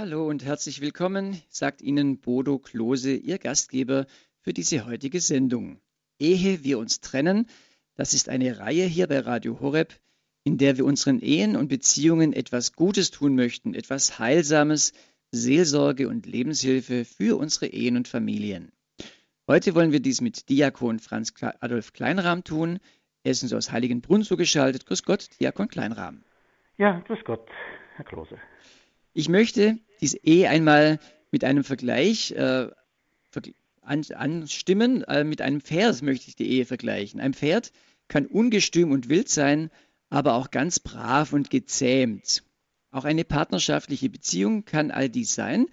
Hallo und herzlich willkommen, sagt Ihnen Bodo Klose, Ihr Gastgeber für diese heutige Sendung. Ehe wir uns trennen, das ist eine Reihe hier bei Radio Horeb, in der wir unseren Ehen und Beziehungen etwas Gutes tun möchten, etwas Heilsames, Seelsorge und Lebenshilfe für unsere Ehen und Familien. Heute wollen wir dies mit Diakon Franz Adolf Kleinrahm tun. Er ist uns aus Heiligenbrunn zugeschaltet. Grüß Gott, Diakon Kleinrahm. Ja, grüß Gott, Herr Klose. Ich möchte diese Ehe einmal mit einem Vergleich äh, an, anstimmen. Äh, mit einem Pferd möchte ich die Ehe vergleichen. Ein Pferd kann ungestüm und wild sein, aber auch ganz brav und gezähmt. Auch eine partnerschaftliche Beziehung kann all dies sein.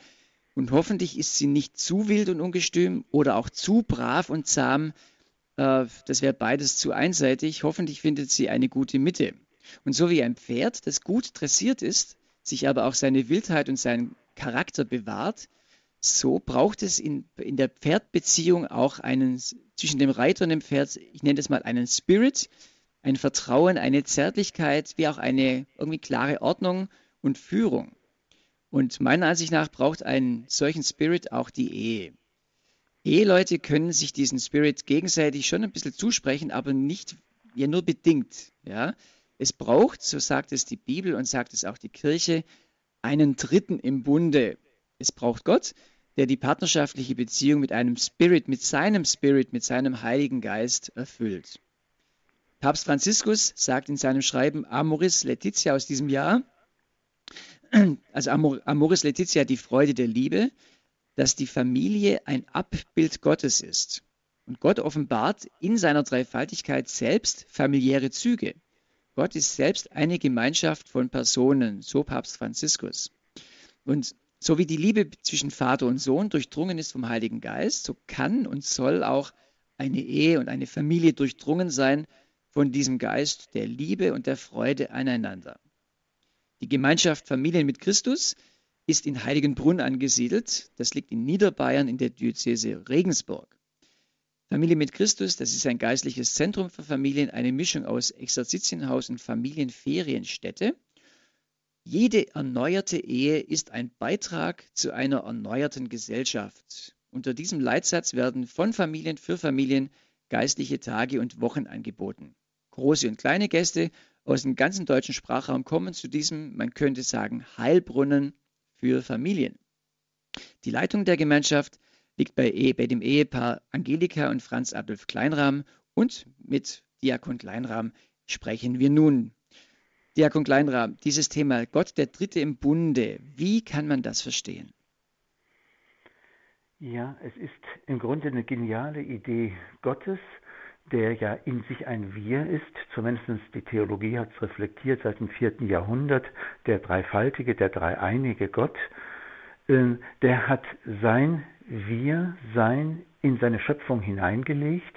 Und hoffentlich ist sie nicht zu wild und ungestüm oder auch zu brav und zahm. Äh, das wäre beides zu einseitig. Hoffentlich findet sie eine gute Mitte. Und so wie ein Pferd, das gut dressiert ist, sich aber auch seine Wildheit und seinen Charakter bewahrt, so braucht es in, in der Pferdbeziehung auch einen, zwischen dem Reiter und dem Pferd, ich nenne das mal einen Spirit, ein Vertrauen, eine Zärtlichkeit, wie auch eine irgendwie klare Ordnung und Führung. Und meiner Ansicht nach braucht einen solchen Spirit auch die Ehe. Eheleute können sich diesen Spirit gegenseitig schon ein bisschen zusprechen, aber nicht ja nur bedingt. Ja? Es braucht, so sagt es die Bibel und sagt es auch die Kirche, einen Dritten im Bunde. Es braucht Gott, der die partnerschaftliche Beziehung mit einem Spirit, mit seinem Spirit, mit seinem Heiligen Geist erfüllt. Papst Franziskus sagt in seinem Schreiben Amoris Laetitia aus diesem Jahr, also Amor, Amoris Laetitia, die Freude der Liebe, dass die Familie ein Abbild Gottes ist. Und Gott offenbart in seiner Dreifaltigkeit selbst familiäre Züge. Gott ist selbst eine Gemeinschaft von Personen, so Papst Franziskus. Und so wie die Liebe zwischen Vater und Sohn durchdrungen ist vom Heiligen Geist, so kann und soll auch eine Ehe und eine Familie durchdrungen sein von diesem Geist der Liebe und der Freude aneinander. Die Gemeinschaft Familien mit Christus ist in Heiligenbrunn angesiedelt. Das liegt in Niederbayern in der Diözese Regensburg. Familie mit Christus, das ist ein geistliches Zentrum für Familien, eine Mischung aus Exerzitienhaus und Familienferienstätte. Jede erneuerte Ehe ist ein Beitrag zu einer erneuerten Gesellschaft. Unter diesem Leitsatz werden von Familien für Familien geistliche Tage und Wochen angeboten. Große und kleine Gäste aus dem ganzen deutschen Sprachraum kommen zu diesem, man könnte sagen, Heilbrunnen für Familien. Die Leitung der Gemeinschaft liegt bei, e, bei dem Ehepaar Angelika und Franz Adolf Kleinrahm und mit Diakon Kleinrahm sprechen wir nun. Diakon Kleinrahm, dieses Thema Gott der Dritte im Bunde, wie kann man das verstehen? Ja, es ist im Grunde eine geniale Idee Gottes, der ja in sich ein Wir ist, zumindest die Theologie hat es reflektiert seit dem vierten Jahrhundert, der dreifaltige, der dreieinige Gott, äh, der hat sein wir sein in seine Schöpfung hineingelegt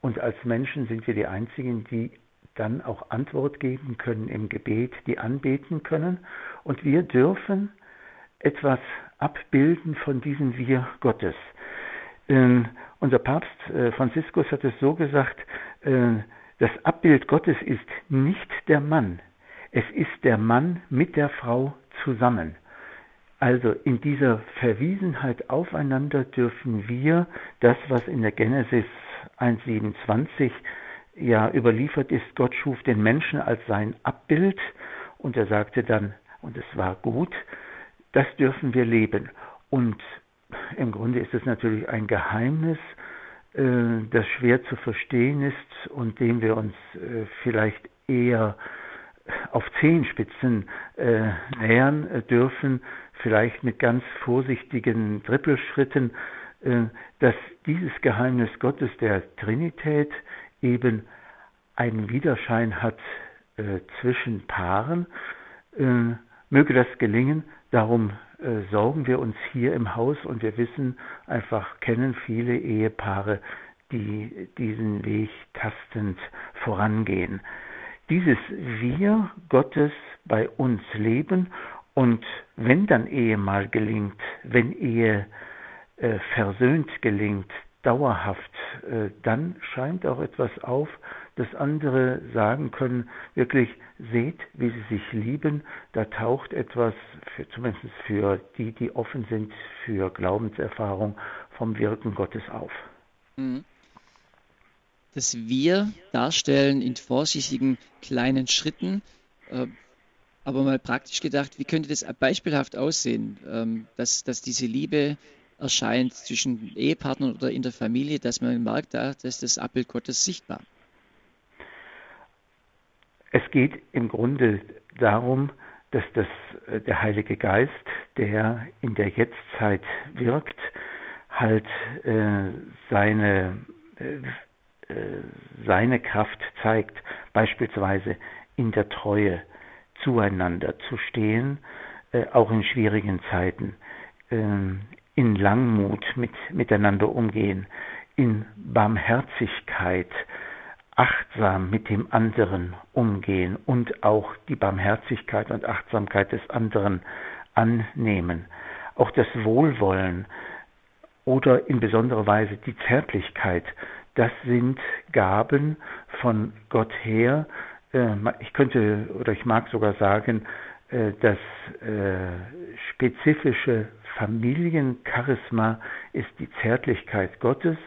und als Menschen sind wir die Einzigen, die dann auch Antwort geben können im Gebet, die anbeten können und wir dürfen etwas abbilden von diesem Wir Gottes. Ähm, unser Papst äh, Franziskus hat es so gesagt, äh, das Abbild Gottes ist nicht der Mann, es ist der Mann mit der Frau zusammen. Also in dieser Verwiesenheit aufeinander dürfen wir das, was in der Genesis 1.27 ja überliefert ist, Gott schuf den Menschen als sein Abbild und er sagte dann, und es war gut, das dürfen wir leben. Und im Grunde ist es natürlich ein Geheimnis, äh, das schwer zu verstehen ist und dem wir uns äh, vielleicht eher auf Zehenspitzen äh, nähern äh, dürfen, vielleicht mit ganz vorsichtigen Trippelschritten, äh, dass dieses Geheimnis Gottes der Trinität eben einen Widerschein hat äh, zwischen Paaren. Äh, möge das gelingen, darum sorgen wir uns hier im Haus und wir wissen einfach, kennen viele Ehepaare, die diesen Weg tastend vorangehen. Dieses Wir Gottes bei uns leben und wenn dann Ehe mal gelingt, wenn Ehe äh, versöhnt gelingt, dauerhaft, äh, dann scheint auch etwas auf, dass andere sagen können, wirklich seht, wie sie sich lieben, da taucht etwas, für, zumindest für die, die offen sind für Glaubenserfahrung, vom Wirken Gottes auf. Mhm. Dass wir darstellen in vorsichtigen kleinen Schritten, äh, aber mal praktisch gedacht, wie könnte das beispielhaft aussehen, ähm, dass, dass diese Liebe erscheint zwischen Ehepartnern oder in der Familie, dass man merkt, da ist das Abbild Gottes sichtbar. Es geht im Grunde darum, dass das, äh, der Heilige Geist, der in der Jetztzeit wirkt, halt äh, seine, äh, äh, seine Kraft zeigt, beispielsweise in der Treue zueinander zu stehen, äh, auch in schwierigen Zeiten, ähm, in Langmut mit, miteinander umgehen, in Barmherzigkeit, achtsam mit dem anderen umgehen und auch die Barmherzigkeit und Achtsamkeit des anderen annehmen. Auch das Wohlwollen oder in besonderer Weise die Zärtlichkeit, das sind Gaben von Gott her. Äh, ich könnte oder ich mag sogar sagen, äh, das äh, spezifische Familiencharisma ist die Zärtlichkeit Gottes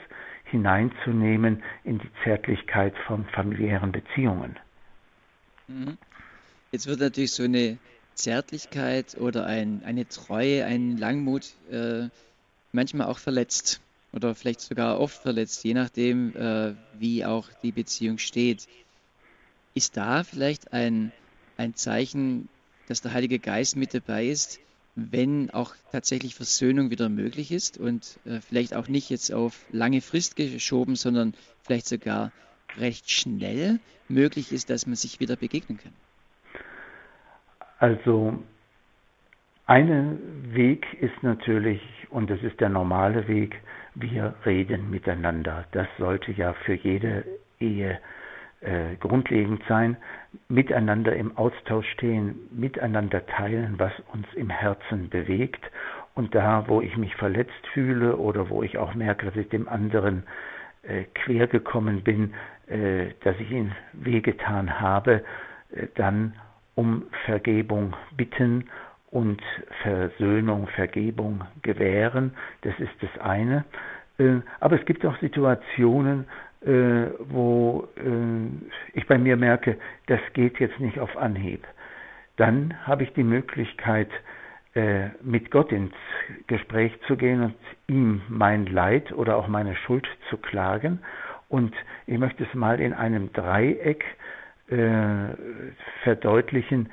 hineinzunehmen in die Zärtlichkeit von familiären Beziehungen. Mhm. Jetzt wird natürlich so eine Zärtlichkeit oder ein, eine Treue, ein Langmut äh, manchmal auch verletzt oder vielleicht sogar oft verletzt, je nachdem, äh, wie auch die Beziehung steht. Ist da vielleicht ein, ein Zeichen, dass der Heilige Geist mit dabei ist, wenn auch tatsächlich Versöhnung wieder möglich ist und äh, vielleicht auch nicht jetzt auf lange Frist geschoben, sondern vielleicht sogar recht schnell möglich ist, dass man sich wieder begegnen kann? Also ein Weg ist natürlich, und das ist der normale Weg, wir reden miteinander. Das sollte ja für jede Ehe äh, grundlegend sein, miteinander im Austausch stehen, miteinander teilen, was uns im Herzen bewegt. Und da, wo ich mich verletzt fühle oder wo ich auch merke, dass ich dem anderen äh, quer gekommen bin, äh, dass ich ihn wehgetan habe, äh, dann um Vergebung bitten und Versöhnung, Vergebung gewähren. Das ist das eine. Äh, aber es gibt auch Situationen, äh, wo äh, ich bei mir merke, das geht jetzt nicht auf Anhieb. Dann habe ich die Möglichkeit, äh, mit Gott ins Gespräch zu gehen und ihm mein Leid oder auch meine Schuld zu klagen. Und ich möchte es mal in einem Dreieck äh, verdeutlichen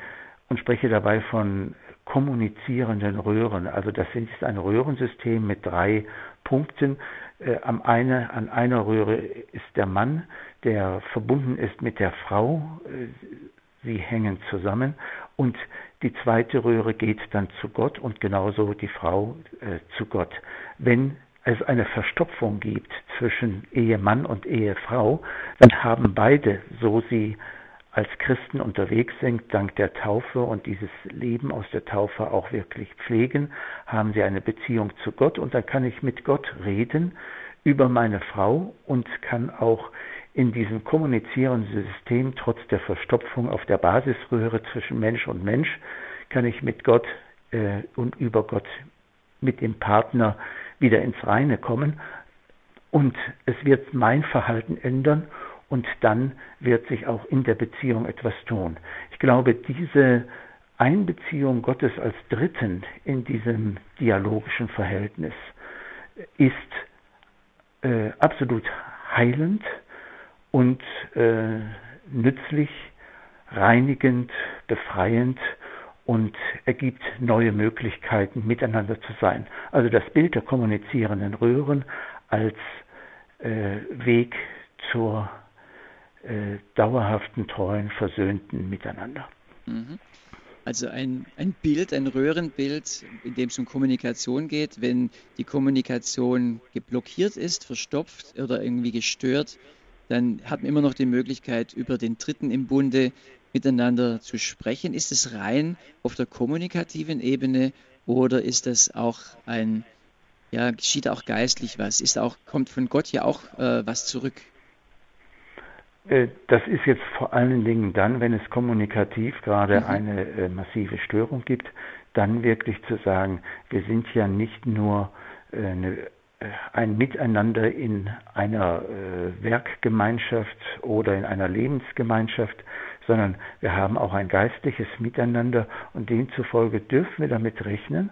und spreche dabei von kommunizierenden Röhren. Also das ist ein Röhrensystem mit drei Punkten. Äh, am eine, an einer Röhre ist der Mann, der verbunden ist mit der Frau. Äh, sie hängen zusammen. Und die zweite Röhre geht dann zu Gott und genauso die Frau äh, zu Gott. Wenn es eine Verstopfung gibt zwischen Ehemann und Ehefrau, dann haben beide, so sie als Christen unterwegs sind, dank der Taufe und dieses Leben aus der Taufe auch wirklich pflegen, haben sie eine Beziehung zu Gott und dann kann ich mit Gott reden über meine Frau und kann auch in diesem kommunizierenden System trotz der Verstopfung auf der Basisröhre zwischen Mensch und Mensch kann ich mit Gott äh, und über Gott mit dem Partner wieder ins Reine kommen. Und es wird mein Verhalten ändern und dann wird sich auch in der Beziehung etwas tun. Ich glaube, diese Einbeziehung Gottes als Dritten in diesem dialogischen Verhältnis ist äh, absolut heilend und äh, nützlich, reinigend, befreiend und ergibt neue Möglichkeiten, miteinander zu sein. Also das Bild der kommunizierenden Röhren als äh, Weg zur äh, dauerhaften, treuen, versöhnten Miteinander. Mhm. Also ein, ein Bild, ein Röhrenbild, in dem es um Kommunikation geht, wenn die Kommunikation geblockiert ist, verstopft oder irgendwie gestört, dann hat man immer noch die Möglichkeit, über den Dritten im Bunde miteinander zu sprechen. Ist es rein auf der kommunikativen Ebene oder ist das auch ein, ja, geschieht auch geistlich was? Ist auch, kommt von Gott ja auch äh, was zurück? Äh, das ist jetzt vor allen Dingen dann, wenn es kommunikativ gerade mhm. eine äh, massive Störung gibt, dann wirklich zu sagen, wir sind ja nicht nur äh, eine, äh, ein Miteinander in einer äh, Werkgemeinschaft oder in einer Lebensgemeinschaft, sondern wir haben auch ein geistliches Miteinander und demzufolge dürfen wir damit rechnen,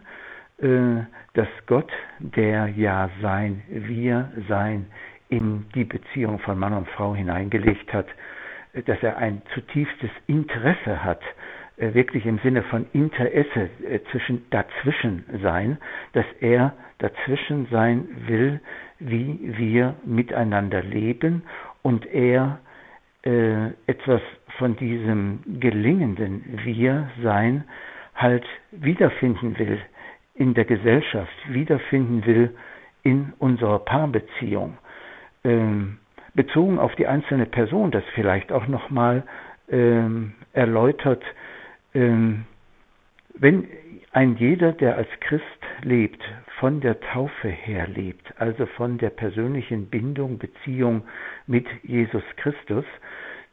äh, dass Gott, der ja sein, wir sein, in die Beziehung von Mann und Frau hineingelegt hat, dass er ein zutiefstes Interesse hat, äh, wirklich im Sinne von Interesse äh, zwischen dazwischen sein, dass er dazwischen sein will, wie wir miteinander leben und er äh, etwas von diesem gelingenden Wir-Sein halt wiederfinden will in der Gesellschaft, wiederfinden will in unserer Paarbeziehung ähm, bezogen auf die einzelne Person das vielleicht auch nochmal ähm, erläutert, ähm, wenn ein jeder, der als Christ lebt, von der Taufe her lebt, also von der persönlichen Bindung, Beziehung mit Jesus Christus,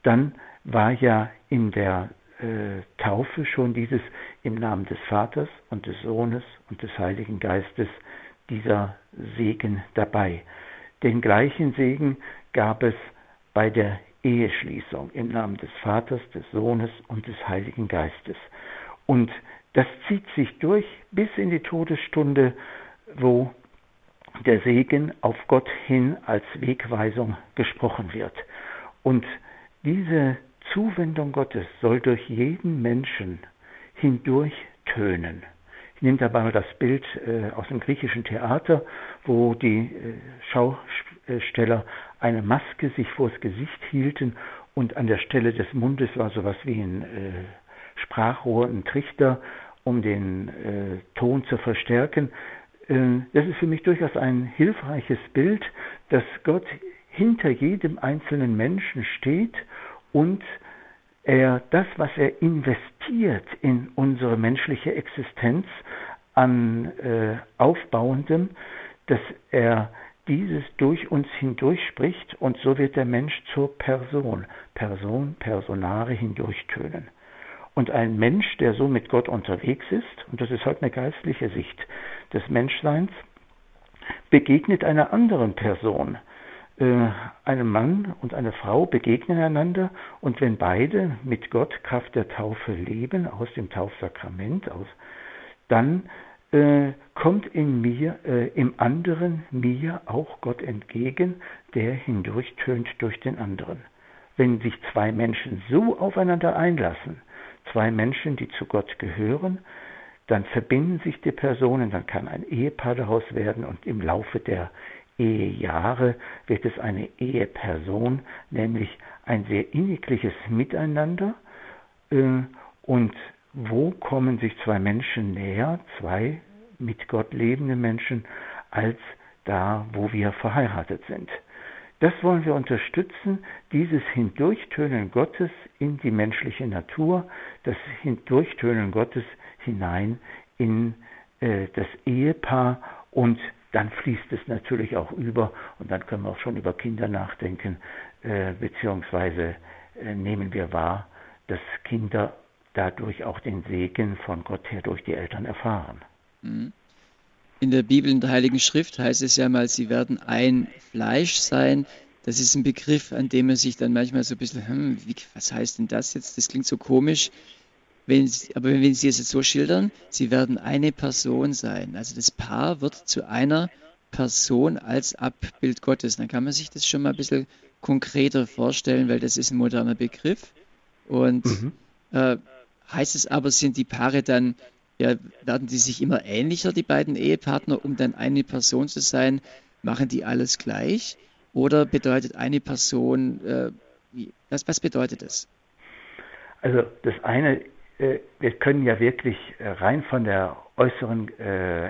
dann war ja in der äh, Taufe schon dieses im Namen des Vaters und des Sohnes und des Heiligen Geistes dieser Segen dabei. Den gleichen Segen gab es bei der Eheschließung im Namen des Vaters, des Sohnes und des Heiligen Geistes. Und das zieht sich durch bis in die Todesstunde, wo der Segen auf Gott hin als Wegweisung gesprochen wird. Und diese Zuwendung Gottes soll durch jeden Menschen hindurch tönen. Nehme dabei mal das Bild äh, aus dem griechischen Theater, wo die äh, Schausteller eine Maske sich vors Gesicht hielten und an der Stelle des Mundes war sowas wie ein äh, Sprachrohr, ein Trichter, um den Ton zu verstärken. Äh, das ist für mich durchaus ein hilfreiches Bild, dass Gott hinter jedem einzelnen Menschen steht und er das, was er investiert in unsere menschliche Existenz an äh, Aufbauendem, dass er dieses durch uns hindurch spricht und so wird der Mensch zur Person, Person, Personare hindurchtönen. Und ein Mensch, der so mit Gott unterwegs ist, und das ist halt eine geistliche Sicht des Menschseins, begegnet einer anderen Person, äh, einem Mann und eine Frau begegnen einander und wenn beide mit Gott Kraft der Taufe leben, aus dem Taufsakrament aus, dann äh, kommt in mir, äh, im anderen mir auch Gott entgegen, der hindurchtönt durch den anderen. Wenn sich zwei Menschen so aufeinander einlassen, zwei Menschen, die zu Gott gehören, dann verbinden sich die Personen, dann kann ein Ehepaar daraus werden und im Laufe der Ehejahre wird es eine Eheperson, nämlich ein sehr innigliches Miteinander. Äh, und wo kommen sich zwei Menschen näher, zwei mit Gott lebende Menschen, als da, wo wir verheiratet sind? Das wollen wir unterstützen, dieses Hindurchtönen Gottes in die menschliche Natur, das Hindurchtönen Gottes hinein in äh, das Ehepaar und dann fließt es natürlich auch über und dann können wir auch schon über Kinder nachdenken, äh, beziehungsweise äh, nehmen wir wahr, dass Kinder dadurch auch den Segen von Gott her durch die Eltern erfahren. Mhm. In der Bibel, in der Heiligen Schrift heißt es ja mal, sie werden ein Fleisch sein. Das ist ein Begriff, an dem man sich dann manchmal so ein bisschen, hm, wie, was heißt denn das jetzt? Das klingt so komisch. Wenn sie, aber wenn Sie es jetzt so schildern, Sie werden eine Person sein. Also das Paar wird zu einer Person als Abbild Gottes. Dann kann man sich das schon mal ein bisschen konkreter vorstellen, weil das ist ein moderner Begriff. Und mhm. äh, heißt es aber, sind die Paare dann, ja, werden die sich immer ähnlicher, die beiden Ehepartner, um dann eine Person zu sein? Machen die alles gleich? Oder bedeutet eine Person, äh, wie, was, was bedeutet das? Also das eine wir können ja wirklich äh, rein von der äußeren äh,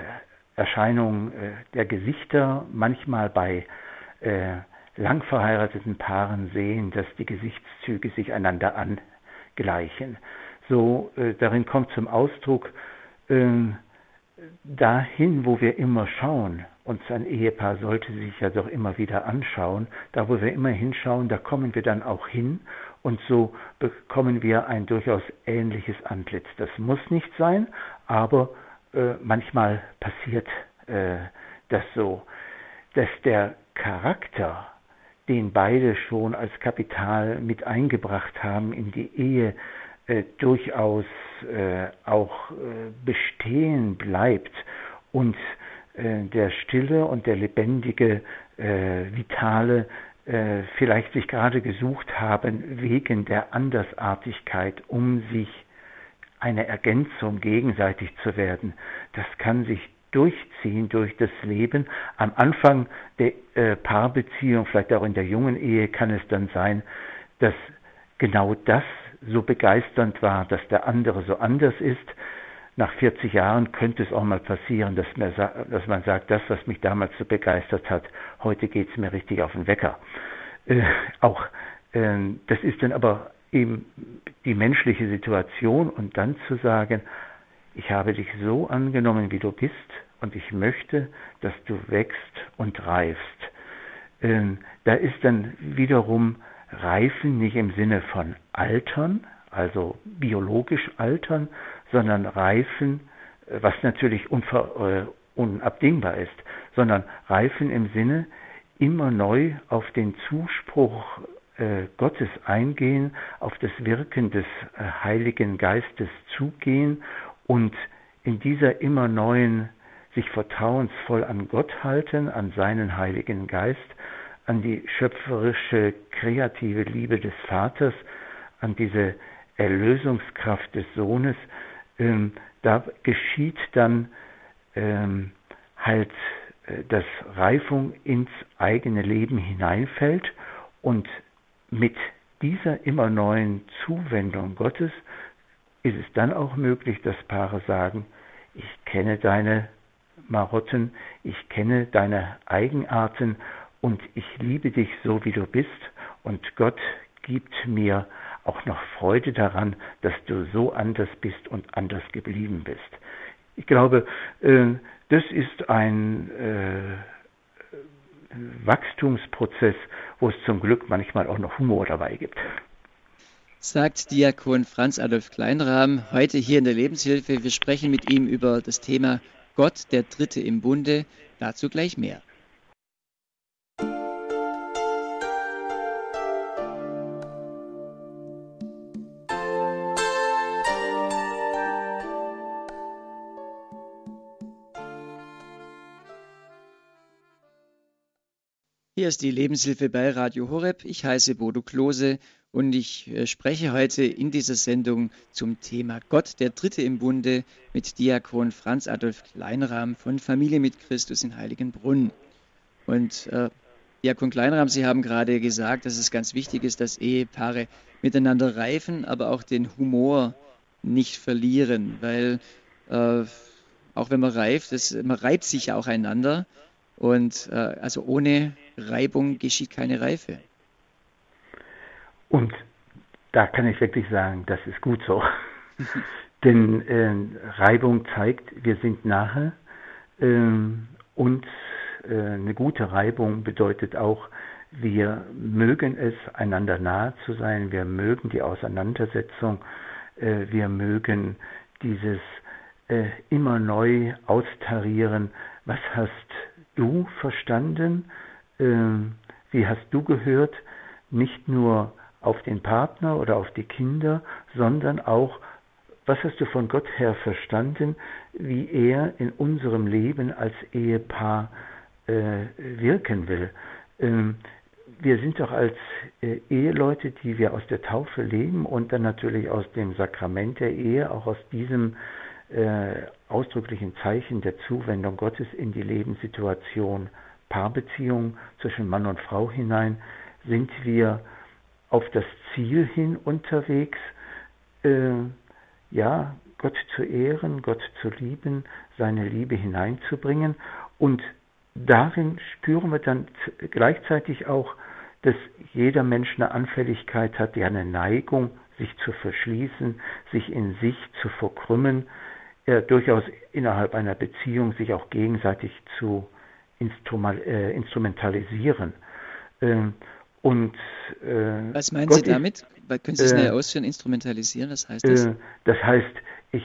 Erscheinung der Gesichter manchmal bei lang verheirateten Paaren sehen, dass die Gesichtszüge sich einander angleichen. So darin kommt zum Ausdruck, ähm, dahin, wo wir immer schauen und ein Ehepaar sollte sich ja doch immer wieder anschauen. Da, wo wir immer hinschauen, da kommen wir dann auch hin und so bekommen wir ein durchaus ähnliches Antlitz. Das muss nicht sein, aber äh, manchmal passiert äh, das so, dass der Charakter, den beide schon als Kapital mit eingebracht haben in die Ehe, äh, durchaus äh, auch äh, bestehen bleibt und äh, der stille und der lebendige, vitale äh, vielleicht sich gerade gesucht haben wegen der Andersartigkeit, um sich eine Ergänzung gegenseitig zu werden. Das kann sich durchziehen durch das Leben. Am Anfang der äh, Paarbeziehung, vielleicht auch in der jungen Ehe, kann es dann sein, dass genau das so begeisternd war, dass der andere so anders ist. Nach 40 Jahren könnte es auch mal passieren, dass, mir, dass man sagt, das, was mich damals so begeistert hat, heute geht es mir richtig auf den Wecker. Äh, auch äh, das ist dann aber eben die menschliche Situation und dann zu sagen, ich habe dich so angenommen, wie du bist und ich möchte, dass du wächst und reifst. Ähm, da ist dann wiederum Reifen nicht im Sinne von Altern, also biologisch altern, sondern Reifen, äh, was natürlich unver, äh, unabdingbar ist, sondern Reifen im Sinne immer neu auf den Zuspruch äh, Gottes eingehen, auf das Wirken des äh, Heiligen Geistes zugehen und in dieser immer neuen sich vertrauensvoll an Gott halten, an seinen Heiligen Geist, an die schöpferische, kreative Liebe des Vaters, an diese Erlösungskraft des Sohnes, ähm, da geschieht dann ähm, halt, äh, dass Reifung ins eigene Leben hineinfällt und mit dieser immer neuen Zuwendung Gottes ist es dann auch möglich, dass Paare sagen, ich kenne deine Marotten, ich kenne deine Eigenarten und ich liebe dich so, wie du bist und Gott gibt mir auch noch Freude daran, dass du so anders bist und anders geblieben bist. Ich glaube, äh, das ist ein äh, Wachstumsprozess, wo es zum Glück manchmal auch noch Humor dabei gibt. Sagt Diakon Franz Adolf Kleinrahm heute hier in der Lebenshilfe. Wir sprechen mit ihm über das Thema Gott, der Dritte im Bunde. Dazu gleich mehr. Hier ist die Lebenshilfe bei Radio Horeb. Ich heiße Bodo Klose und ich äh, spreche heute in dieser Sendung zum Thema Gott, der Dritte im Bunde mit Diakon Franz Adolf Kleinrahm von Familie mit Christus in Heiligenbrunn. Und äh, Diakon Kleinrahm, Sie haben gerade gesagt, dass es ganz wichtig ist, dass Ehepaare miteinander reifen, aber auch den Humor nicht verlieren, weil äh, auch wenn man reift, das, man reibt sich ja auch einander und äh, also ohne Reibung geschieht keine Reife. Und da kann ich wirklich sagen, das ist gut so. Denn äh, Reibung zeigt, wir sind nahe ähm, und äh, eine gute Reibung bedeutet auch, wir mögen es, einander nahe zu sein, wir mögen die Auseinandersetzung, äh, wir mögen dieses äh, immer neu austarieren, was hast du verstanden, wie hast du gehört, nicht nur auf den Partner oder auf die Kinder, sondern auch, was hast du von Gott her verstanden, wie er in unserem Leben als Ehepaar äh, wirken will. Ähm, wir sind doch als äh, Eheleute, die wir aus der Taufe leben und dann natürlich aus dem Sakrament der Ehe, auch aus diesem äh, ausdrücklichen Zeichen der Zuwendung Gottes in die Lebenssituation Paarbeziehung zwischen Mann und Frau hinein, sind wir auf das Ziel hin unterwegs, äh, ja, Gott zu ehren, Gott zu lieben, seine Liebe hineinzubringen. Und darin spüren wir dann gleichzeitig auch, dass jeder Mensch eine Anfälligkeit hat, die eine Neigung, sich zu verschließen, sich in sich zu verkrümmen, äh, durchaus innerhalb einer Beziehung sich auch gegenseitig zu instrumentalisieren. Ähm, und, äh, Was meinen Gott Sie damit? Ist, Können Sie es schnell ausführen, instrumentalisieren? Was heißt das? das heißt, ich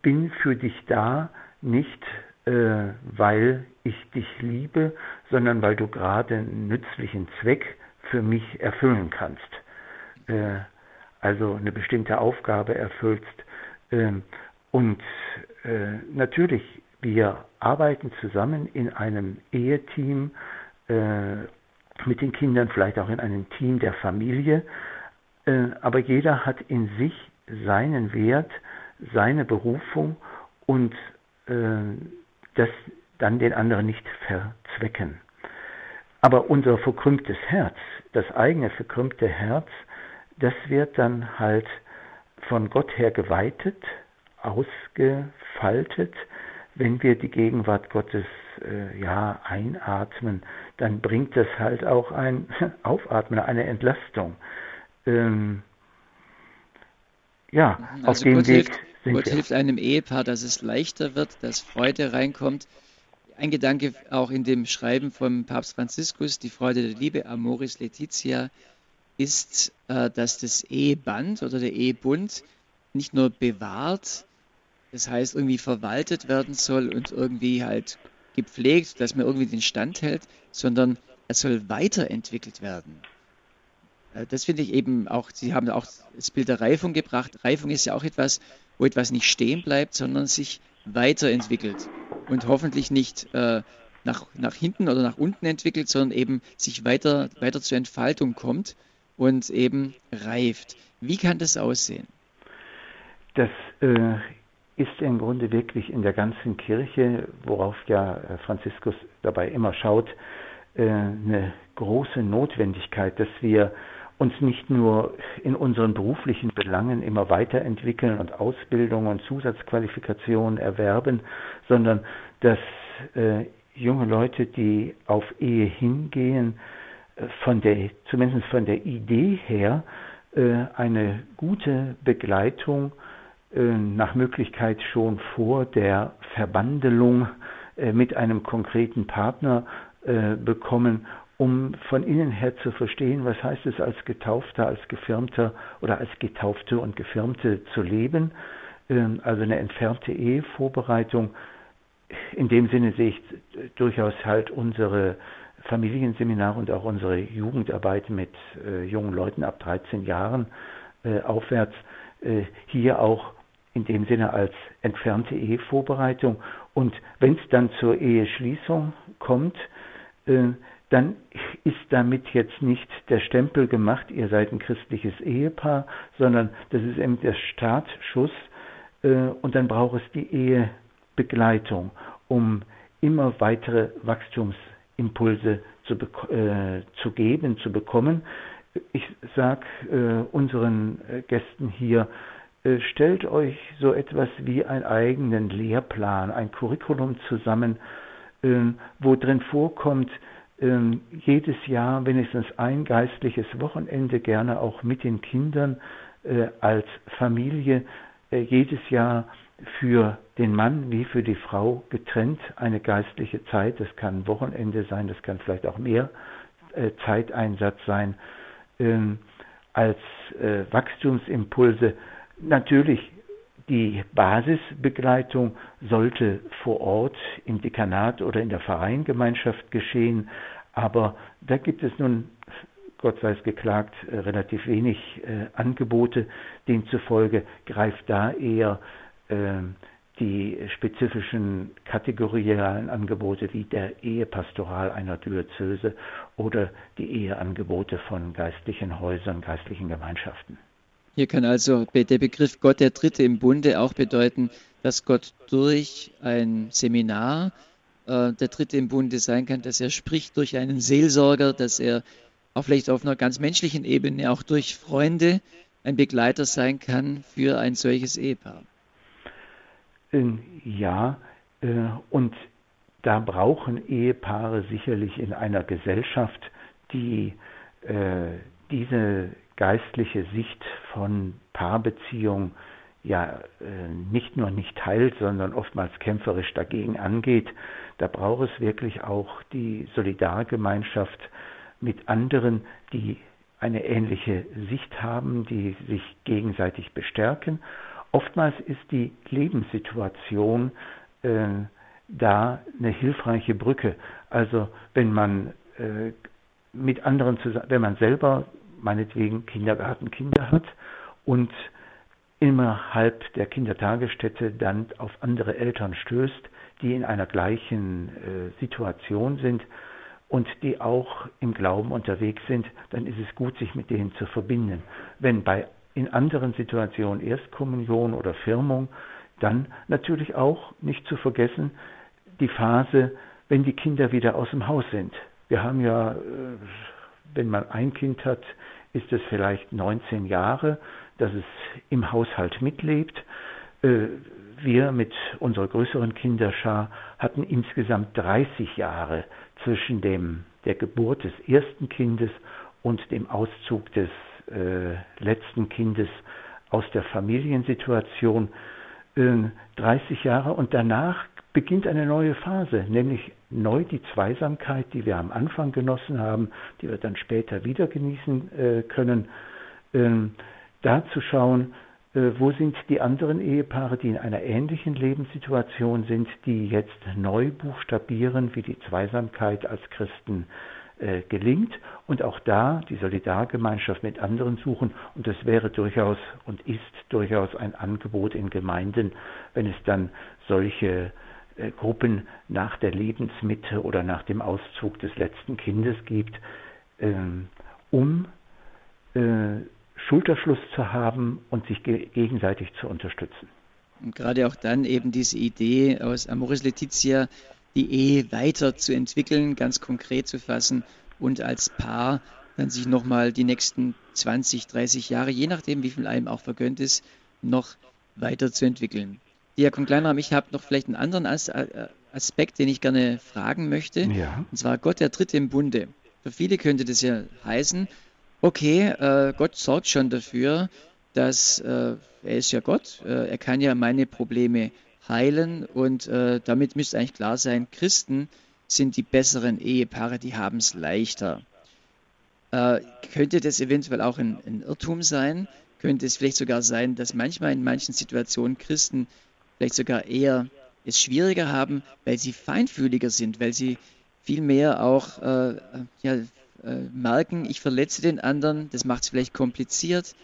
bin für dich da, nicht weil ich dich liebe, sondern weil du gerade einen nützlichen Zweck für mich erfüllen kannst. also eine bestimmte Aufgabe erfüllst. Ähm, und natürlich wir arbeiten zusammen in einem Eheteam äh, mit den Kindern, vielleicht auch in einem Team der Familie, äh, aber jeder hat in sich seinen Wert, seine Berufung und äh, das dann den anderen nicht verzwecken. Aber unser verkrümmtes Herz, das eigene verkrümmte Herz, das wird dann halt von Gott her geweitet, ausgefaltet, wenn wir die Gegenwart Gottes äh, ja einatmen, dann bringt das halt auch ein Aufatmen, eine Entlastung. Ähm, ja, also auf dem Gott Weg hilft, sind Gott wir. hilft einem Ehepaar, dass es leichter wird, dass Freude reinkommt. Ein Gedanke auch in dem Schreiben vom Papst Franziskus, die Freude der Liebe, Amoris Laetitia, ist, äh, dass das Eheband oder der Ehebund nicht nur bewahrt, das heißt irgendwie verwaltet werden soll und irgendwie halt gepflegt, dass man irgendwie den Stand hält, sondern er soll weiterentwickelt werden. Äh, das finde ich eben auch, Sie haben auch das Bild der Reifung gebracht. Reifung ist ja auch etwas, wo etwas nicht stehen bleibt, sondern sich weiterentwickelt und hoffentlich nicht äh, nach, nach hinten oder nach unten entwickelt, sondern eben sich weiter, weiter zur Entfaltung kommt und eben reift. Wie kann das aussehen? Das äh, ist im Grunde wirklich in der ganzen Kirche, worauf ja äh, Franziskus dabei immer schaut, äh, eine große Notwendigkeit, dass wir uns nicht nur in unseren beruflichen Belangen immer weiterentwickeln und Ausbildung und Zusatzqualifikationen erwerben, sondern dass äh, junge Leute, die auf Ehe hingehen, von der, zumindest von der Idee her, eine gute Begleitung nach Möglichkeit schon vor der Verbandelung äh, mit einem konkreten Partner äh, bekommen, um von innen her zu verstehen, was heißt es als Getaufter, als Gefirmter oder als Getaufte und Gefirmte zu leben. Ähm, also eine entfernte Ehevorbereitung. In dem Sinne sehe ich durchaus halt unsere Familienseminare und auch unsere Jugendarbeit mit jungen Leuten ab 13 Jahren aufwärts hier auch in dem Sinne als entfernte Ehevorbereitung. Und wenn es dann zur Eheschließung kommt, äh, dann ist damit jetzt nicht der Stempel gemacht, ihr seid ein christliches Ehepaar, sondern das ist eben der Startschuss äh, und dann braucht es die Ehebegleitung, um immer weitere Wachstumsimpulse zu, äh, zu geben, zu bekommen. Ich sage äh, unseren äh, Gästen hier, stellt euch so etwas wie einen eigenen Lehrplan, ein Curriculum zusammen, ähm, wo drin vorkommt, ähm, jedes Jahr wenigstens ein geistliches Wochenende, gerne auch mit den Kindern äh, als Familie, äh, jedes Jahr für den Mann wie für die Frau getrennt eine geistliche Zeit. Das kann Wochenende sein, das kann vielleicht auch mehr Zeiteinsatz sein, ähm, als Wachstumsimpulse Natürlich, die Basisbegleitung sollte vor Ort im Dekanat oder in der Vereingemeinschaft geschehen, aber da gibt es nun, Gott sei es geklagt, äh, relativ wenig äh, Angebote. Demzufolge greift da eher äh, die spezifischen kategorialen Angebote wie der Ehepastoral einer Diözese oder die Eheangebote von geistlichen Häusern, geistlichen Gemeinschaften. Hier kann also der Begriff Gott der Dritte im Bunde auch bedeuten, dass Gott durch ein Seminar äh, der Dritte im Bunde sein kann, dass er spricht durch einen Seelsorger, dass er auch vielleicht auf einer ganz menschlichen Ebene, auch durch Freunde, ein Begleiter sein kann für ein solches Ehepaar. Ähm, ja, äh, und da brauchen Ehepaare sicherlich in einer Gesellschaft, die äh, diese geistliche Sicht von Paarbeziehung ja äh, nicht nur nicht heilt, sondern oftmals kämpferisch dagegen angeht. Da braucht es wirklich auch die Solidargemeinschaft mit anderen, die eine ähnliche Sicht haben, die sich gegenseitig bestärken. Oftmals ist die Lebenssituation äh, da eine hilfreiche Brücke. Also wenn man äh, mit anderen zusammen, wenn man selber meinetwegen Kindergartenkinder hat und innerhalb der Kindertagesstätte dann auf andere Eltern stößt, die in einer gleichen äh, Situation sind und die auch im Glauben unterwegs sind, dann ist es gut, sich mit denen zu verbinden. Wenn bei in anderen Situationen Erstkommunion oder Firmung, dann natürlich auch nicht zu vergessen die Phase, wenn die Kinder wieder aus dem Haus sind. Wir haben ja, äh, wenn man ein Kind hat, ist es vielleicht 19 Jahre, dass es im Haushalt mitlebt. Äh, wir mit unserer größeren Kinderschar hatten insgesamt 30 Jahre zwischen dem, der Geburt des ersten Kindes und dem Auszug des äh, letzten Kindes aus der Familiensituation. Äh, 30 Jahre und danach beginnt eine neue Phase, nämlich neu die Zweisamkeit, die wir am Anfang genossen haben, die wir dann später wieder genießen äh, können, ähm, da zu schauen, äh, wo sind die anderen Ehepaare, die in einer ähnlichen Lebenssituation sind, die jetzt neu buchstabieren, wie die Zweisamkeit als Christen äh, gelingt und auch da die Solidargemeinschaft mit anderen suchen. Und das wäre durchaus und ist durchaus ein Angebot in Gemeinden, wenn es dann solche Gruppen nach der Lebensmitte oder nach dem Auszug des letzten Kindes gibt, ähm, um äh, Schulterschluss zu haben und sich gegenseitig zu unterstützen. Und gerade auch dann eben diese Idee aus Amoris Letizia, die Ehe weiterzuentwickeln, ganz konkret zu fassen und als Paar dann sich nochmal die nächsten 20, 30 Jahre, je nachdem, wie viel einem auch vergönnt ist, noch weiterzuentwickeln. Diakon Kleinrahm, ich habe noch vielleicht einen anderen äh, Aspekt, den ich gerne fragen möchte. Ja. Und zwar Gott der Dritte im Bunde. Für viele könnte das ja heißen, okay, äh, Gott sorgt schon dafür, dass äh, er ist ja Gott, äh, er kann ja meine Probleme heilen und äh, damit müsste eigentlich klar sein, Christen sind die besseren Ehepaare, die haben es leichter. Äh, könnte das eventuell auch ein, ein Irrtum sein? Könnte es vielleicht sogar sein, dass manchmal in manchen Situationen Christen vielleicht sogar eher es schwieriger haben, weil sie feinfühliger sind, weil sie viel mehr auch äh, ja, äh, merken, ich verletze den anderen, das macht es vielleicht kompliziert,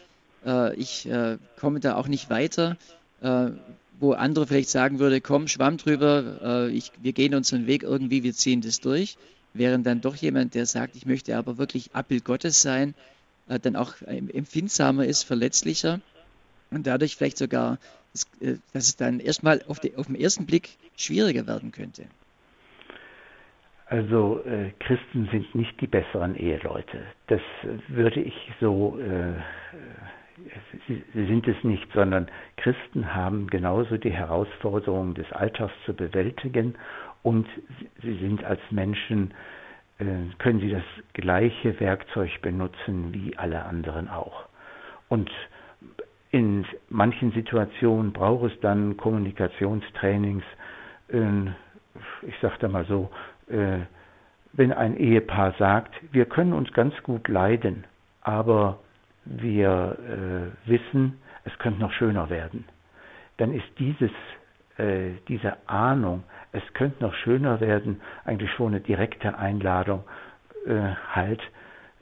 äh, ich äh, komme da auch nicht weiter, äh, wo andere vielleicht sagen würde, komm, schwamm drüber, äh, ich, wir gehen unseren Weg irgendwie, wir ziehen das durch, während dann doch jemand, der sagt, ich möchte aber wirklich Abbild Gottes sein, dann auch empfindsamer ist, verletzlicher und dadurch vielleicht sogar äh, dass es dann erstmal auf, auf den ersten Blick schwieriger werden könnte. Also äh, Christen sind nicht die besseren Eheleute. Das würde ich so, äh, sie, sie, sind es nicht, sondern Christen haben genauso die Herausforderungen des Alltags zu bewältigen und sie sind als Menschen, äh, können sie das gleiche Werkzeug benutzen wie alle anderen auch. Und in manchen Situationen braucht es dann Kommunikationstrainings. Ich sage da mal so, äh, wenn ein Ehepaar sagt, wir können uns ganz gut leiden, aber wir äh, wissen, es könnte noch schöner werden, dann ist dieses, äh, diese Ahnung, es könnte noch schöner werden, eigentlich schon eine direkte Einladung, halt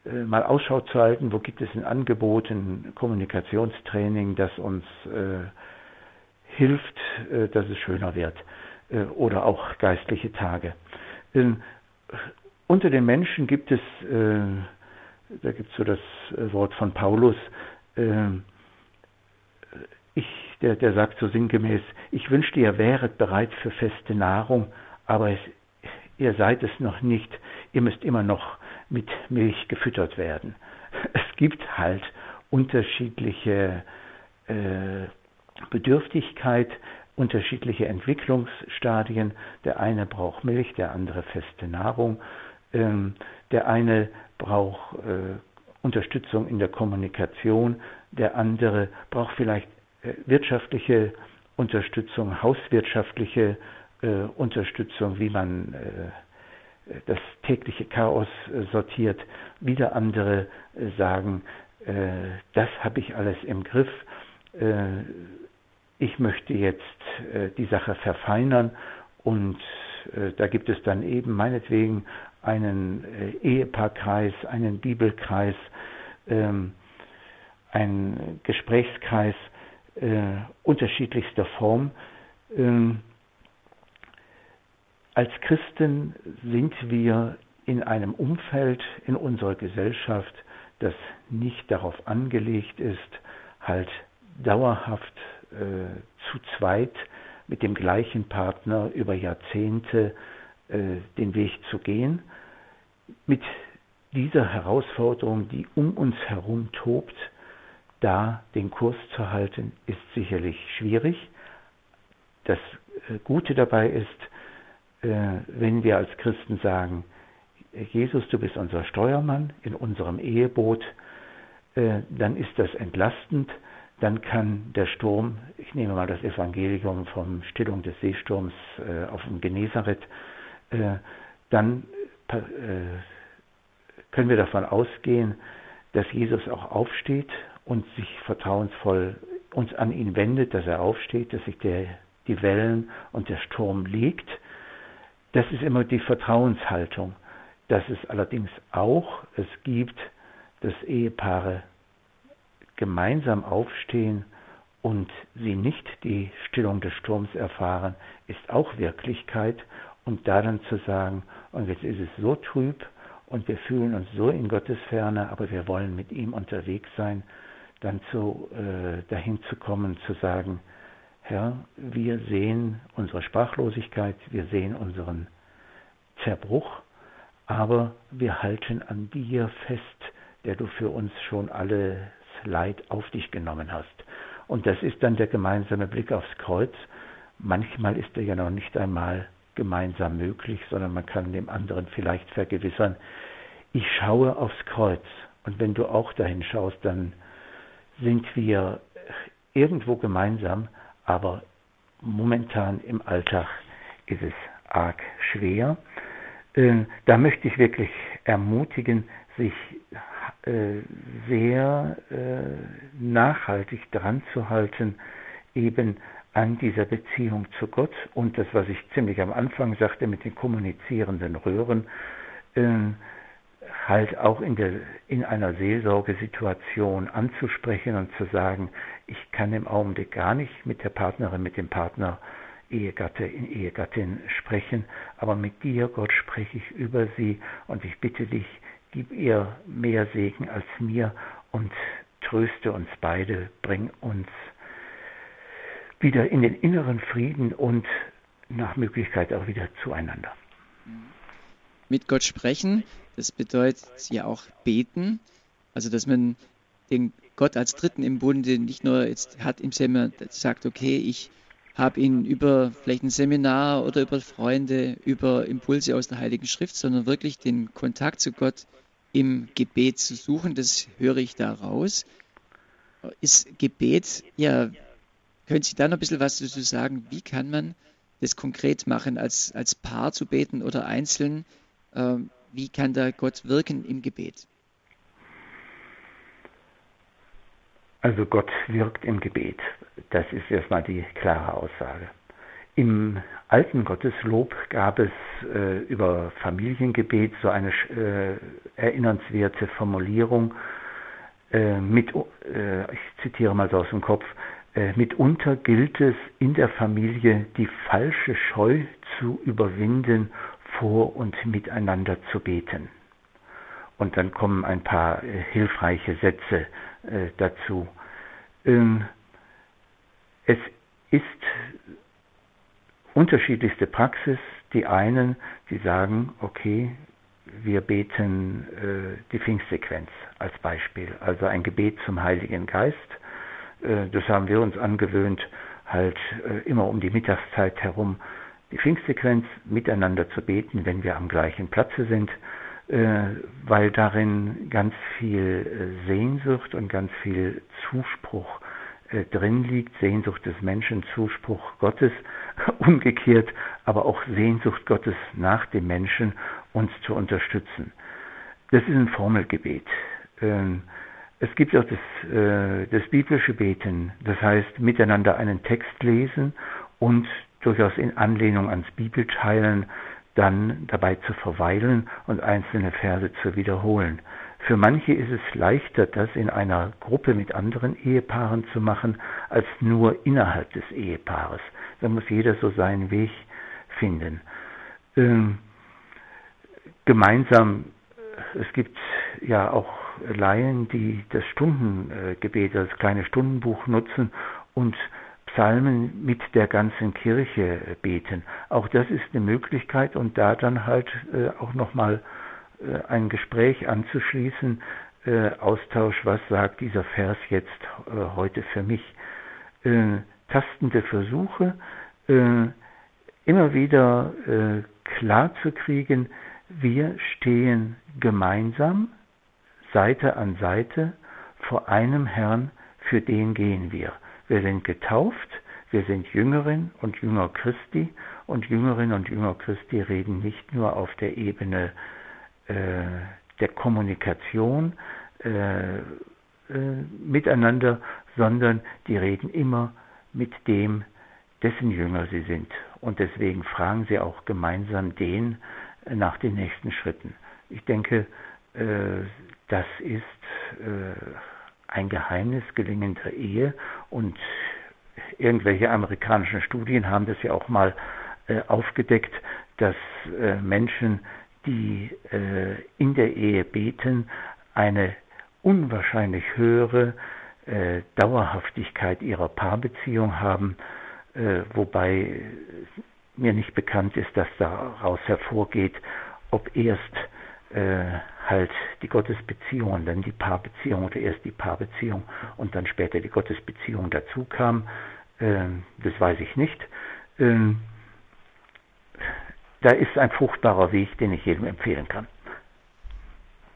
mal Ausschau zu halten, wo gibt es ein Angebot, ein Kommunikationstraining, das uns äh, hilft, äh, dass es schöner wird äh, oder auch geistliche Tage. Ähm, unter den Menschen gibt es, äh, da gibt es so das äh, Wort von Paulus, ich, der, der sagt so sinngemäß, ich wünschte, ihr wäret bereit für feste Nahrung, aber es, ihr seid es noch nicht, ihr müsst immer noch mit Milch gefüttert werden. Es gibt halt unterschiedliche äh, Bedürftigkeit, unterschiedliche Entwicklungsstadien. Der eine braucht Milch, der andere feste Nahrung. Ähm, der eine braucht äh, Unterstützung in der Kommunikation, der andere braucht vielleicht äh, wirtschaftliche Unterstützung, hauswirtschaftliche äh, Unterstützung, wie man äh, das tägliche Chaos äh, sortiert. Wieder andere äh, sagen, äh, das habe ich alles im Griff. ich möchte jetzt die Sache verfeinern und da gibt es dann eben meinetwegen einen Ehepaarkreis, einen Bibelkreis, ähm, einen Gesprächskreis, unterschiedlichster Form. Ähm, als Christen sind wir in einem Umfeld in unserer Gesellschaft, das nicht darauf angelegt ist, halt dauerhaft äh, zu zweit mit dem gleichen Partner über Jahrzehnte äh, den Weg zu gehen. Mit dieser Herausforderung, die um uns herum tobt, da den Kurs zu halten, ist sicherlich schwierig. Das äh, Gute dabei ist, wenn wir als Christen sagen, Jesus, du bist unser Steuermann in unserem Eheboot, äh, dann ist das entlastend, dann kann der Sturm, ich nehme mal das Evangelium vom Stillung des Seesturms auf dem Genezareth, dann können wir davon ausgehen, dass Jesus auch aufsteht und sich vertrauensvoll uns an ihn wendet, dass er aufsteht, dass sich der, die Wellen und der Sturm legt. Das ist immer die Vertrauenshaltung. Dass es allerdings auch, es gibt, dass Ehepaare gemeinsam aufstehen und sie nicht die Stillung des Sturms erfahren, ist auch Wirklichkeit. Und da dann zu sagen, und jetzt ist es so trüb und wir fühlen uns so in Gottes Ferne, aber wir wollen mit ihm unterwegs sein, dann zu, äh, dahin zu kommen, zu sagen, Herr, wir sehen unsere Sprachlosigkeit, wir sehen unseren Zerbruch, aber wir halten an dir fest, der du für uns schon alles Leid auf dich genommen hast. Und das ist dann der gemeinsame Blick aufs Kreuz. Manchmal ist er ja noch nicht einmal gemeinsam möglich, sondern man kann dem anderen vielleicht vergewissern, ich schaue aufs Kreuz. Und wenn du auch dahin schaust, dann sind wir irgendwo gemeinsam, aber momentan im Alltag ist es arg schwer. Äh, da möchte ich wirklich ermutigen, sich äh, sehr äh, nachhaltig dran zu halten, eben an dieser Beziehung zu Gott und das, was ich ziemlich am Anfang sagte mit den kommunizierenden Röhren, halt auch in, der, in einer Seelsorgesituation anzusprechen und zu sagen, ich kann im Augenblick gar nicht mit der Partnerin, mit dem Partner, Ehegatte in Ehegattin sprechen, aber mit dir, Gott, spreche ich über sie und ich bitte dich, gib ihr mehr Segen als mir und tröste uns beide, bring uns wieder in den inneren Frieden und nach Möglichkeit auch wieder zueinander. Mit Gott sprechen das bedeutet ja auch beten, also dass man den Gott als Dritten im Bunde nicht nur jetzt hat im Seminar, sagt, okay, ich habe ihn über vielleicht ein Seminar oder über Freunde, über Impulse aus der Heiligen Schrift, sondern wirklich den Kontakt zu Gott im Gebet zu suchen. Das höre ich da raus. Ist Gebet, ja, können Sie da noch ein bisschen was dazu sagen? Wie kann man das konkret machen, als, als Paar zu beten oder einzeln? Ähm, wie kann da Gott wirken im Gebet? Also Gott wirkt im Gebet. Das ist erstmal die klare Aussage. Im alten Gotteslob gab es äh, über Familiengebet so eine äh, erinnernswerte Formulierung äh, mit, äh, ich zitiere mal so aus dem Kopf, äh, mitunter gilt es in der Familie die falsche Scheu zu überwinden vor und miteinander zu beten. Und dann kommen ein paar äh, hilfreiche Sätze äh, dazu. Ähm, es ist unterschiedlichste Praxis. Die einen, die sagen, okay, wir beten äh, die Pfingstsequenz als Beispiel, also ein Gebet zum Heiligen Geist. Äh, das haben wir uns angewöhnt, halt äh, immer um die Mittagszeit herum die Pfingstsequenz miteinander zu beten, wenn wir am gleichen Platze sind, weil darin ganz viel äh, Sehnsucht und ganz viel Zuspruch äh, drin liegt, Sehnsucht des Menschen, Zuspruch Gottes, umgekehrt, aber auch Sehnsucht Gottes nach dem Menschen, uns zu unterstützen. Das ist ein Formelgebet. Ähm, es gibt auch das, äh, das biblische Beten, das heißt miteinander einen Text lesen und durchaus in Anlehnung ans Bibelteilen dann dabei zu verweilen und einzelne Verse zu wiederholen. Für manche ist es leichter, das in einer Gruppe mit anderen Ehepaaren zu machen, als nur innerhalb des Ehepaares. Da muss jeder so seinen Weg finden. Ähm, gemeinsam, äh, es gibt ja auch Laien, die das Stundengebet, das kleine Stundenbuch nutzen und Psalmen mit der ganzen Kirche beten. Auch das ist eine Möglichkeit und da dann halt äh, auch nochmal äh, ein Gespräch anzuschließen, äh, Austausch, was sagt dieser Vers jetzt äh, heute für mich. Äh, tastende Versuche, äh, immer wieder klar zu kriegen, wir stehen gemeinsam Seite an Seite vor einem Herrn, für den gehen wir. Wir sind getauft, wir sind Jüngerin und Jünger Christi und Jüngerin und Jünger Christi reden nicht nur auf der Ebene äh, der Kommunikation äh, äh, miteinander, sondern die reden immer mit dem, dessen Jünger sie sind. Und deswegen fragen sie auch gemeinsam den nach den nächsten Schritten. Ich denke, äh, das ist äh, ein Geheimnis gelingender Ehe. Und irgendwelche amerikanischen Studien haben das ja auch mal äh, aufgedeckt, dass äh, Menschen, die äh, in der Ehe beten, eine unwahrscheinlich höhere äh, Dauerhaftigkeit ihrer Paarbeziehung haben, äh, wobei mir nicht bekannt ist, dass daraus hervorgeht, ob erst äh, halt die Gottesbeziehung und dann die Paarbeziehung oder erst die Paarbeziehung und dann später die Gottesbeziehung dazu kam. Ähm, das weiß ich nicht. Ähm, da ist ein fruchtbarer Weg, den ich jedem empfehlen kann.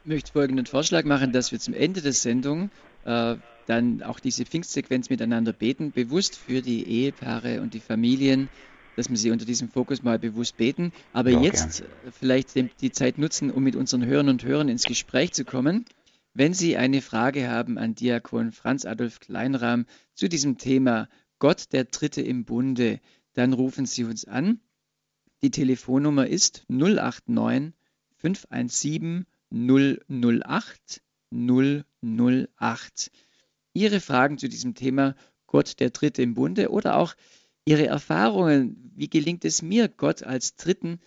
Ich möchte folgenden Vorschlag machen, dass wir zum Ende der Sendung äh, dann auch diese Pfingstsequenz miteinander beten, bewusst für die Ehepaare und die Familien, dass wir sie unter diesem Fokus mal bewusst beten. Aber ja, jetzt gern. vielleicht die Zeit nutzen, um mit unseren Hörern und Hörern ins Gespräch zu kommen. Wenn Sie eine Frage haben an Diakon Franz Adolf Kleinrahm zu diesem Thema Gott der Dritte im Bunde, dann rufen Sie uns an. Die Telefonnummer ist 089 517 008 008. Ihre Fragen zu diesem Thema Gott der Dritte im Bunde oder auch Ihre Erfahrungen, wie gelingt es mir, Gott als Dritten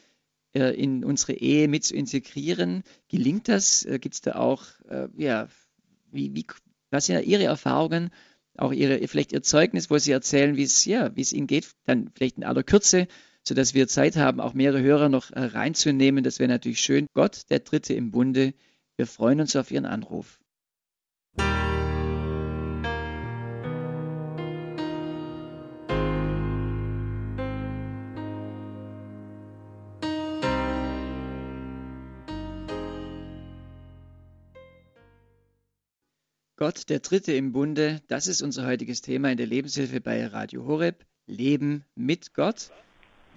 äh, in unsere Ehe mit zu integrieren? Gelingt das? Äh, Gibt es da auch, äh, ja, wie, wie, was sind Ihre Erfahrungen, auch Ihre, vielleicht Ihr Zeugnis, wo Sie erzählen, wie es, ja, es Ihnen geht, dann vielleicht in aller Kürze, sodass wir Zeit haben, auch mehrere Hörer noch äh, reinzunehmen. Das wäre natürlich schön. Gott, der Dritte im Bunde. Wir freuen uns auf Ihren Anruf. Gott, der Dritte im Bunde, das ist unser heutiges Thema in der Lebenshilfe bei Radio Horeb. Leben mit Gott.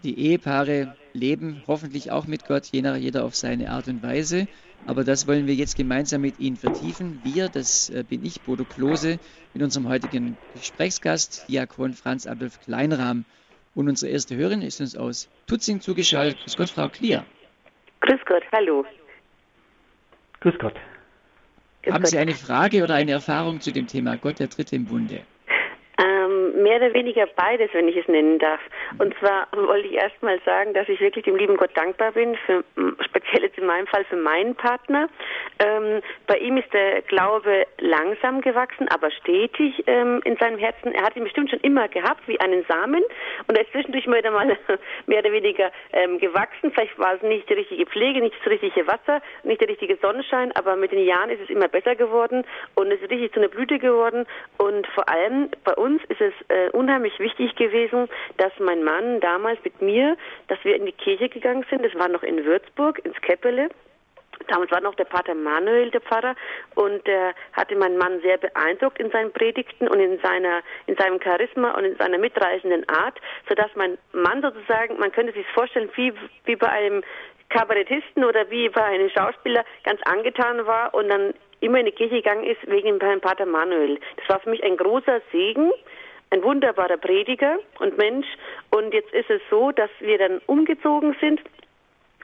Die Ehepaare leben hoffentlich auch mit Gott, je nach jeder auf seine Art und Weise. Aber das wollen wir jetzt gemeinsam mit Ihnen vertiefen. Wir, das äh, bin ich, Bodo Klose, mit unserem heutigen Gesprächsgast, Diakon Franz Adolf Kleinrahm. Und unsere erste Hörerin ist uns aus Tutzing zugeschaltet. Grüß Gott, Frau Klier. Grüß Gott, hallo. Grüß Gott. Haben Sie eine Frage oder eine Erfahrung zu dem Thema Gott der Dritte im Bunde? Mehr oder weniger beides, wenn ich es nennen darf. Und zwar wollte ich erst mal sagen, dass ich wirklich dem lieben Gott dankbar bin, für, speziell jetzt in meinem Fall für meinen Partner. Ähm, bei ihm ist der Glaube langsam gewachsen, aber stetig ähm, in seinem Herzen. Er hat ihn bestimmt schon immer gehabt, wie einen Samen. Und er ist zwischendurch mal mehr oder weniger ähm, gewachsen. Vielleicht war es nicht die richtige Pflege, nicht das richtige Wasser, nicht der richtige Sonnenschein, aber mit den Jahren ist es immer besser geworden und es ist richtig zu einer Blüte geworden. Und vor allem bei uns ist es äh, unheimlich wichtig gewesen, dass mein Mann damals mit mir, dass wir in die Kirche gegangen sind. Das war noch in Würzburg, ins Keppele Damals war noch der Pater Manuel der Pfarrer und der hatte meinen Mann sehr beeindruckt in seinen Predigten und in seiner in seinem Charisma und in seiner mitreißenden Art, sodass mein Mann sozusagen, man könnte sich vorstellen, wie wie bei einem Kabarettisten oder wie bei einem Schauspieler ganz angetan war und dann immer in die Kirche gegangen ist wegen Herrn Pater Manuel. Das war für mich ein großer Segen, ein wunderbarer Prediger und Mensch. Und jetzt ist es so, dass wir dann umgezogen sind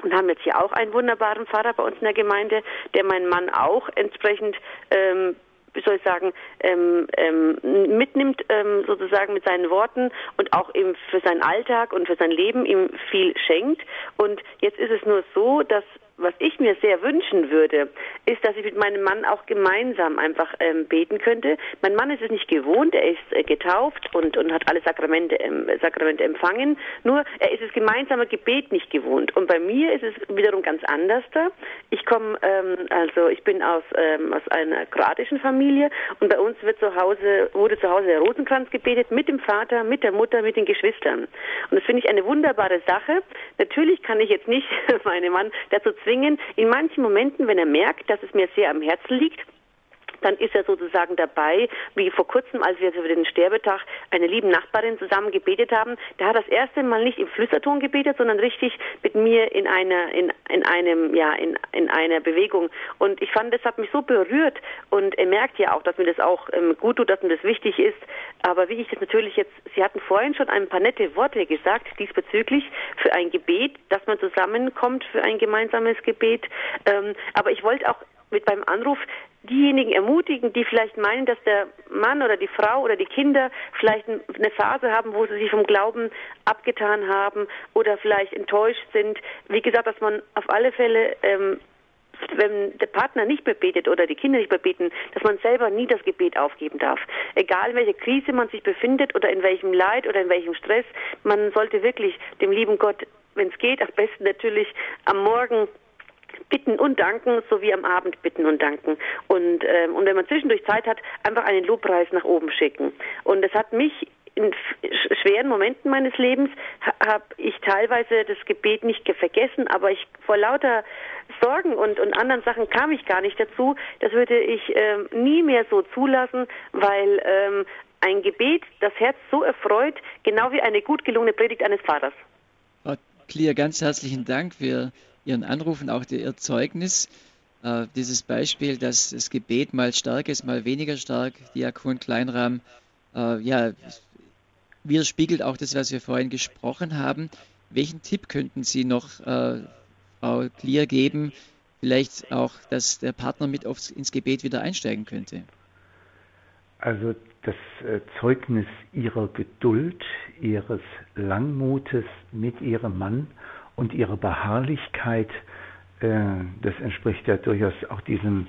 und haben jetzt hier auch einen wunderbaren Pfarrer bei uns in der Gemeinde, der meinen Mann auch entsprechend ähm, wie soll ich sagen, ähm, ähm, mitnimmt ähm, sozusagen mit seinen Worten und auch eben für seinen Alltag und für sein Leben ihm viel schenkt. Und jetzt ist es nur so, dass was ich mir sehr wünschen würde, ist, dass ich mit meinem Mann auch gemeinsam einfach ähm, beten könnte. Mein Mann ist es nicht gewohnt, er ist äh, getauft und, und hat alle Sakramente, ähm, Sakramente empfangen, nur er ist es gemeinsame Gebet nicht gewohnt. Und bei mir ist es wiederum ganz anders da. Ich komme, ähm, also ich bin aus, ähm, aus einer kroatischen Familie und bei uns wird zu Hause, wurde zu Hause der Rosenkranz gebetet mit dem Vater, mit der Mutter, mit den Geschwistern. Und das finde ich eine wunderbare Sache. Natürlich kann ich jetzt nicht meinen Mann dazu zwingen. In manchen Momenten, wenn er merkt, dass es mir sehr am Herzen liegt, dann ist er sozusagen dabei, wie vor kurzem, als wir für den Sterbetag eine lieben Nachbarin zusammen gebetet haben, da hat das erste Mal nicht im Flüsterton gebetet, sondern richtig mit mir in einer, in, in einem, ja, in, in einer Bewegung. Und ich fand, das hat mich so berührt und er merkt ja auch, dass mir das auch ähm, gut tut, dass mir das wichtig ist. Aber wie ich das natürlich jetzt, Sie hatten vorhin schon ein paar nette Worte gesagt diesbezüglich für ein Gebet, dass man zusammenkommt für ein gemeinsames Gebet. Ähm, aber ich wollte auch mit beim Anruf diejenigen ermutigen, die vielleicht meinen, dass der Mann oder die Frau oder die Kinder vielleicht eine Phase haben, wo sie sich vom Glauben abgetan haben oder vielleicht enttäuscht sind. Wie gesagt, dass man auf alle Fälle ähm, wenn der Partner nicht mehr betet oder die Kinder nicht mehr beten, dass man selber nie das Gebet aufgeben darf. Egal in welcher Krise man sich befindet oder in welchem Leid oder in welchem Stress, man sollte wirklich dem lieben Gott, wenn es geht, am besten natürlich am Morgen bitten und danken, sowie am Abend bitten und danken. Und, ähm, und wenn man zwischendurch Zeit hat, einfach einen Lobpreis nach oben schicken. Und es hat mich in schweren Momenten meines Lebens habe ich teilweise das Gebet nicht vergessen, aber ich vor lauter Sorgen und, und anderen Sachen kam ich gar nicht dazu. Das würde ich ähm, nie mehr so zulassen, weil ähm, ein Gebet das Herz so erfreut, genau wie eine gut gelungene Predigt eines Vaters. Klier, ganz herzlichen Dank für Ihren Anruf und auch Ihr Zeugnis. Äh, dieses Beispiel, dass das Gebet mal stark ist, mal weniger stark, Diakon Kleinrahm, äh, ja, widerspiegelt auch das, was wir vorhin gesprochen haben. Welchen Tipp könnten Sie noch äh, Frau Klier geben, vielleicht auch, dass der Partner mit aufs, ins Gebet wieder einsteigen könnte? Also das Zeugnis ihrer Geduld, ihres Langmutes mit ihrem Mann und ihre Beharrlichkeit, äh, das entspricht ja durchaus auch diesem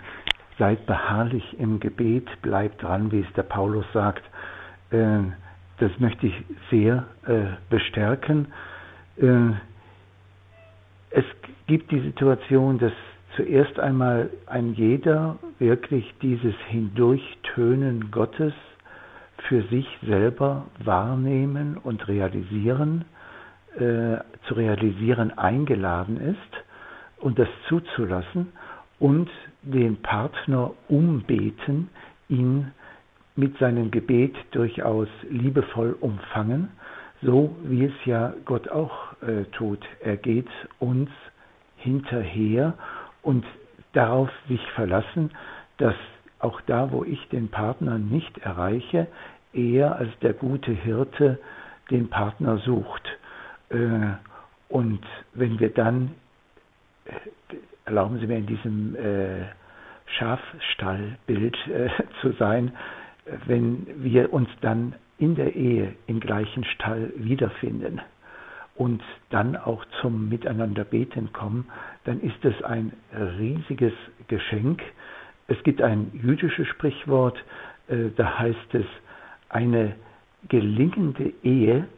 seid beharrlich im Gebet, bleibt dran, wie es der Paulus sagt. Äh, das möchte ich sehr äh, bestärken. es gibt die Situation, dass zuerst einmal ein jeder wirklich dieses Hindurchtönen Gottes für sich selber wahrnehmen und realisieren äh, zu realisieren eingeladen ist und das zuzulassen und den Partner umbeten, ihn mit seinem Gebet durchaus liebevoll umfangen, so wie es ja Gott auch äh, tut. Er geht uns hinterher und darauf sich verlassen, dass auch da, wo ich den Partner nicht erreiche, er als der gute Hirte den Partner sucht. Äh, und wenn wir dann, äh, erlauben Sie mir in diesem äh, Schafstallbild zu sein, wenn wir uns dann in der Ehe im gleichen Stall wiederfinden und dann auch zum Miteinander beten kommen, dann ist es ein riesiges Geschenk. Es gibt ein jüdisches Sprichwort, da heißt es, eine gelingende Ehe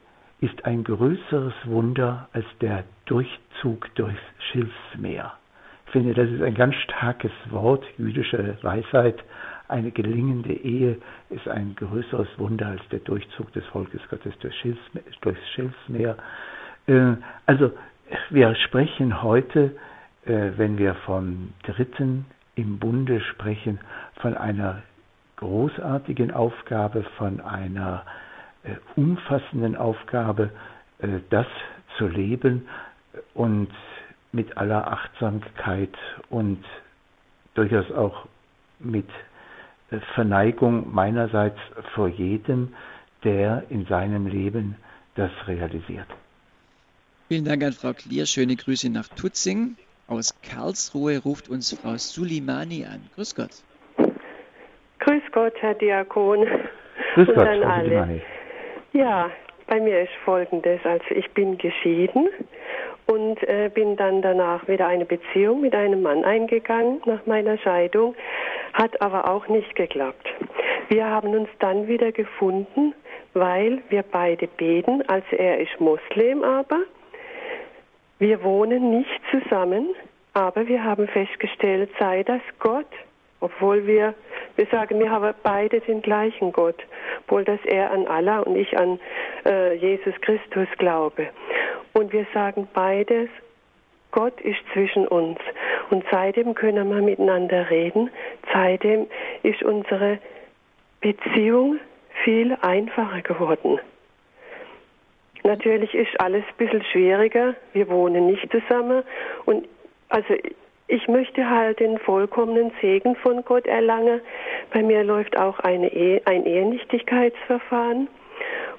ist ein größeres Wunder als der Durchzug durchs Schilfsmeer. Ich finde, das ist ein ganz starkes Wort, jüdische Weisheit. Eine gelingende Ehe ist ein größeres Wunder als der Durchzug des Volkes Gottes durchs Schilfsmeer. Äh, also, wir sprechen heute äh, wenn wir vom Dritten im Bunde sprechen, von einer großartigen Aufgabe, von einer äh, umfassenden Aufgabe, äh, das zu leben und mit aller Achtsamkeit und durchaus auch mit äh, Verneigung meinerseits vor jedem, der in seinem Leben das realisiert. Vielen Dank an Frau Klier. Schöne Grüße nach Tutzing. Aus Karlsruhe ruft uns Frau Sulimani an. Grüß Gott. Grüß Gott, Herr Diakon. Grüß Gott, Frau alle. Sulimani. Ja, bei mir ist Folgendes. Also ich bin geschieden und äh, bin dann danach wieder eine Beziehung mit einem Mann eingegangen nach meiner Scheidung, hat aber auch nicht geklappt. Wir haben uns dann wieder gefunden, weil wir beide beten, also er ist Moslem aber. Wir wohnen nicht zusammen, aber wir haben festgestellt, sei das Gott, obwohl wir, wir sagen, wir haben beide den gleichen Gott, obwohl das er an Allah und ich an äh, Jesus Christus glaube. Und wir sagen beides, Gott ist zwischen uns. Und seitdem können wir miteinander reden, seitdem ist unsere Beziehung viel einfacher geworden. Natürlich ist alles ein bisschen schwieriger. Wir wohnen nicht zusammen. Und also ich möchte halt den vollkommenen Segen von Gott erlangen. Bei mir läuft auch eine Ehe, ein Ehenichtigkeitsverfahren.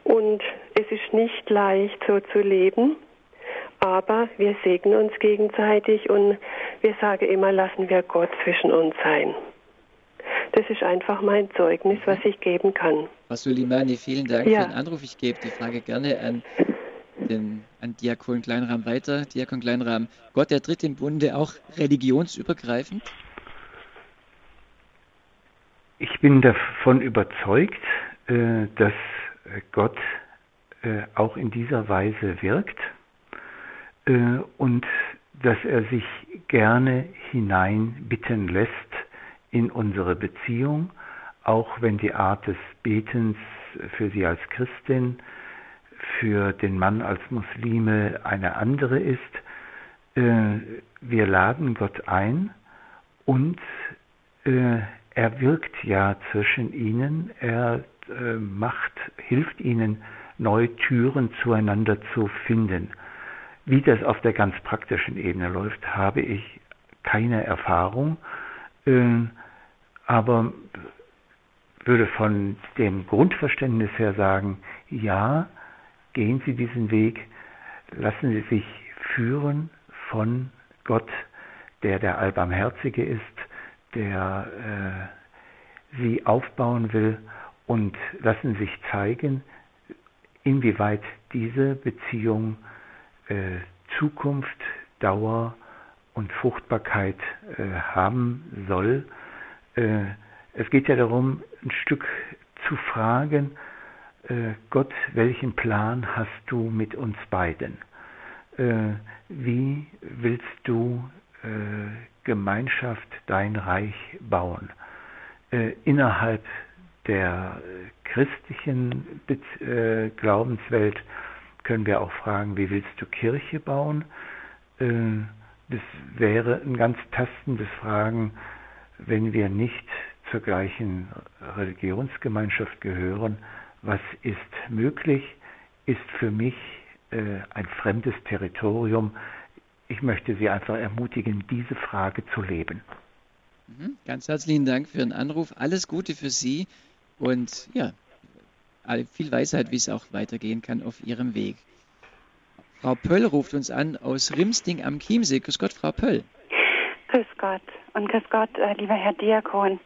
Und es ist nicht leicht, so zu leben. Aber wir segnen uns gegenseitig und wir sagen immer, lassen wir Gott zwischen uns sein. Das ist einfach mein Zeugnis, was ich geben kann. Frau Sulimani, vielen Dank ja. für den Anruf. Ich gebe die Frage gerne an, den, an Diakon Kleinrahm weiter. Diakon Kleinrahm, Gott, der tritt im Bunde auch religionsübergreifend? Ich bin davon überzeugt, äh, dass Gott äh, auch in dieser Weise wirkt äh, und dass er sich gerne hineinbitten lässt in unsere Beziehung, auch wenn die Art des Betens für sie als Christin, für den Mann als Muslime eine andere ist. Äh, wir laden Gott ein und äh, er wirkt ja zwischen ihnen, er äh, macht, hilft ihnen, neue Türen zueinander zu finden. Wie das auf der ganz praktischen Ebene läuft, habe ich keine Erfahrung. Aber würde von dem Grundverständnis her sagen, ja, gehen Sie diesen Weg, lassen Sie sich führen von Gott, der der Allbarmherzige ist, der äh, Sie aufbauen will und lassen sich zeigen, inwieweit diese Beziehung äh, Zukunft, Dauer und Fruchtbarkeit äh, haben soll. Äh, es geht ja darum, ein Stück zu fragen, Gott, welchen Plan hast du mit uns beiden? Äh, wie willst du Gemeinschaft, dein Reich bauen? innerhalb der christlichen Glaubenswelt können wir auch fragen, wie willst du Kirche bauen? das wäre ein ganz tastendes Fragen, wenn wir nicht zur gleichen Religionsgemeinschaft gehören, was ist möglich, ist für mich äh, ein fremdes Territorium. Ich möchte Sie einfach ermutigen, diese Frage zu leben. Mhm. Ganz herzlichen Dank für Ihren Anruf. Alles Gute für Sie und ja, viel Weisheit, wie es auch weitergehen kann auf Ihrem Weg. Frau Pöll ruft uns an aus Rimsting am Chiemsee. Grüß Gott, Frau Pöll. Grüß Gott und grüß Gott, äh, lieber Herr Diakon.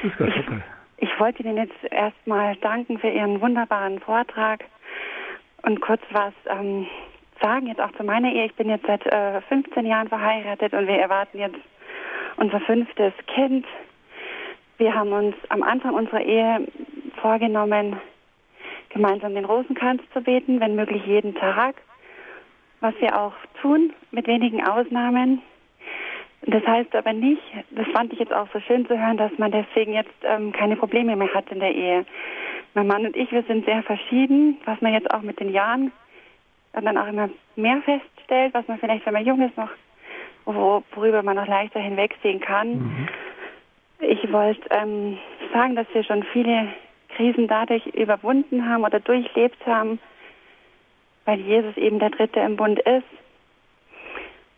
Grüß Gott, ich, ich wollte Ihnen jetzt erstmal danken für Ihren wunderbaren Vortrag und kurz was ähm, sagen, jetzt auch zu meiner Ehe. Ich bin jetzt seit äh, 15 Jahren verheiratet und wir erwarten jetzt unser fünftes Kind. Wir haben uns am Anfang unserer Ehe vorgenommen, gemeinsam den Rosenkranz zu beten, wenn möglich jeden Tag, was wir auch tun, mit wenigen Ausnahmen. Das heißt aber nicht, das fand ich jetzt auch so schön zu hören, dass man deswegen jetzt ähm, keine Probleme mehr hat in der Ehe. Mein Mann und ich, wir sind sehr verschieden, was man jetzt auch mit den Jahren dann auch immer mehr feststellt, was man vielleicht, wenn man jung ist, noch wo, worüber man noch leichter hinwegsehen kann. Mhm. Ich wollte ähm, sagen, dass wir schon viele Krisen dadurch überwunden haben oder durchlebt haben, weil Jesus eben der Dritte im Bund ist.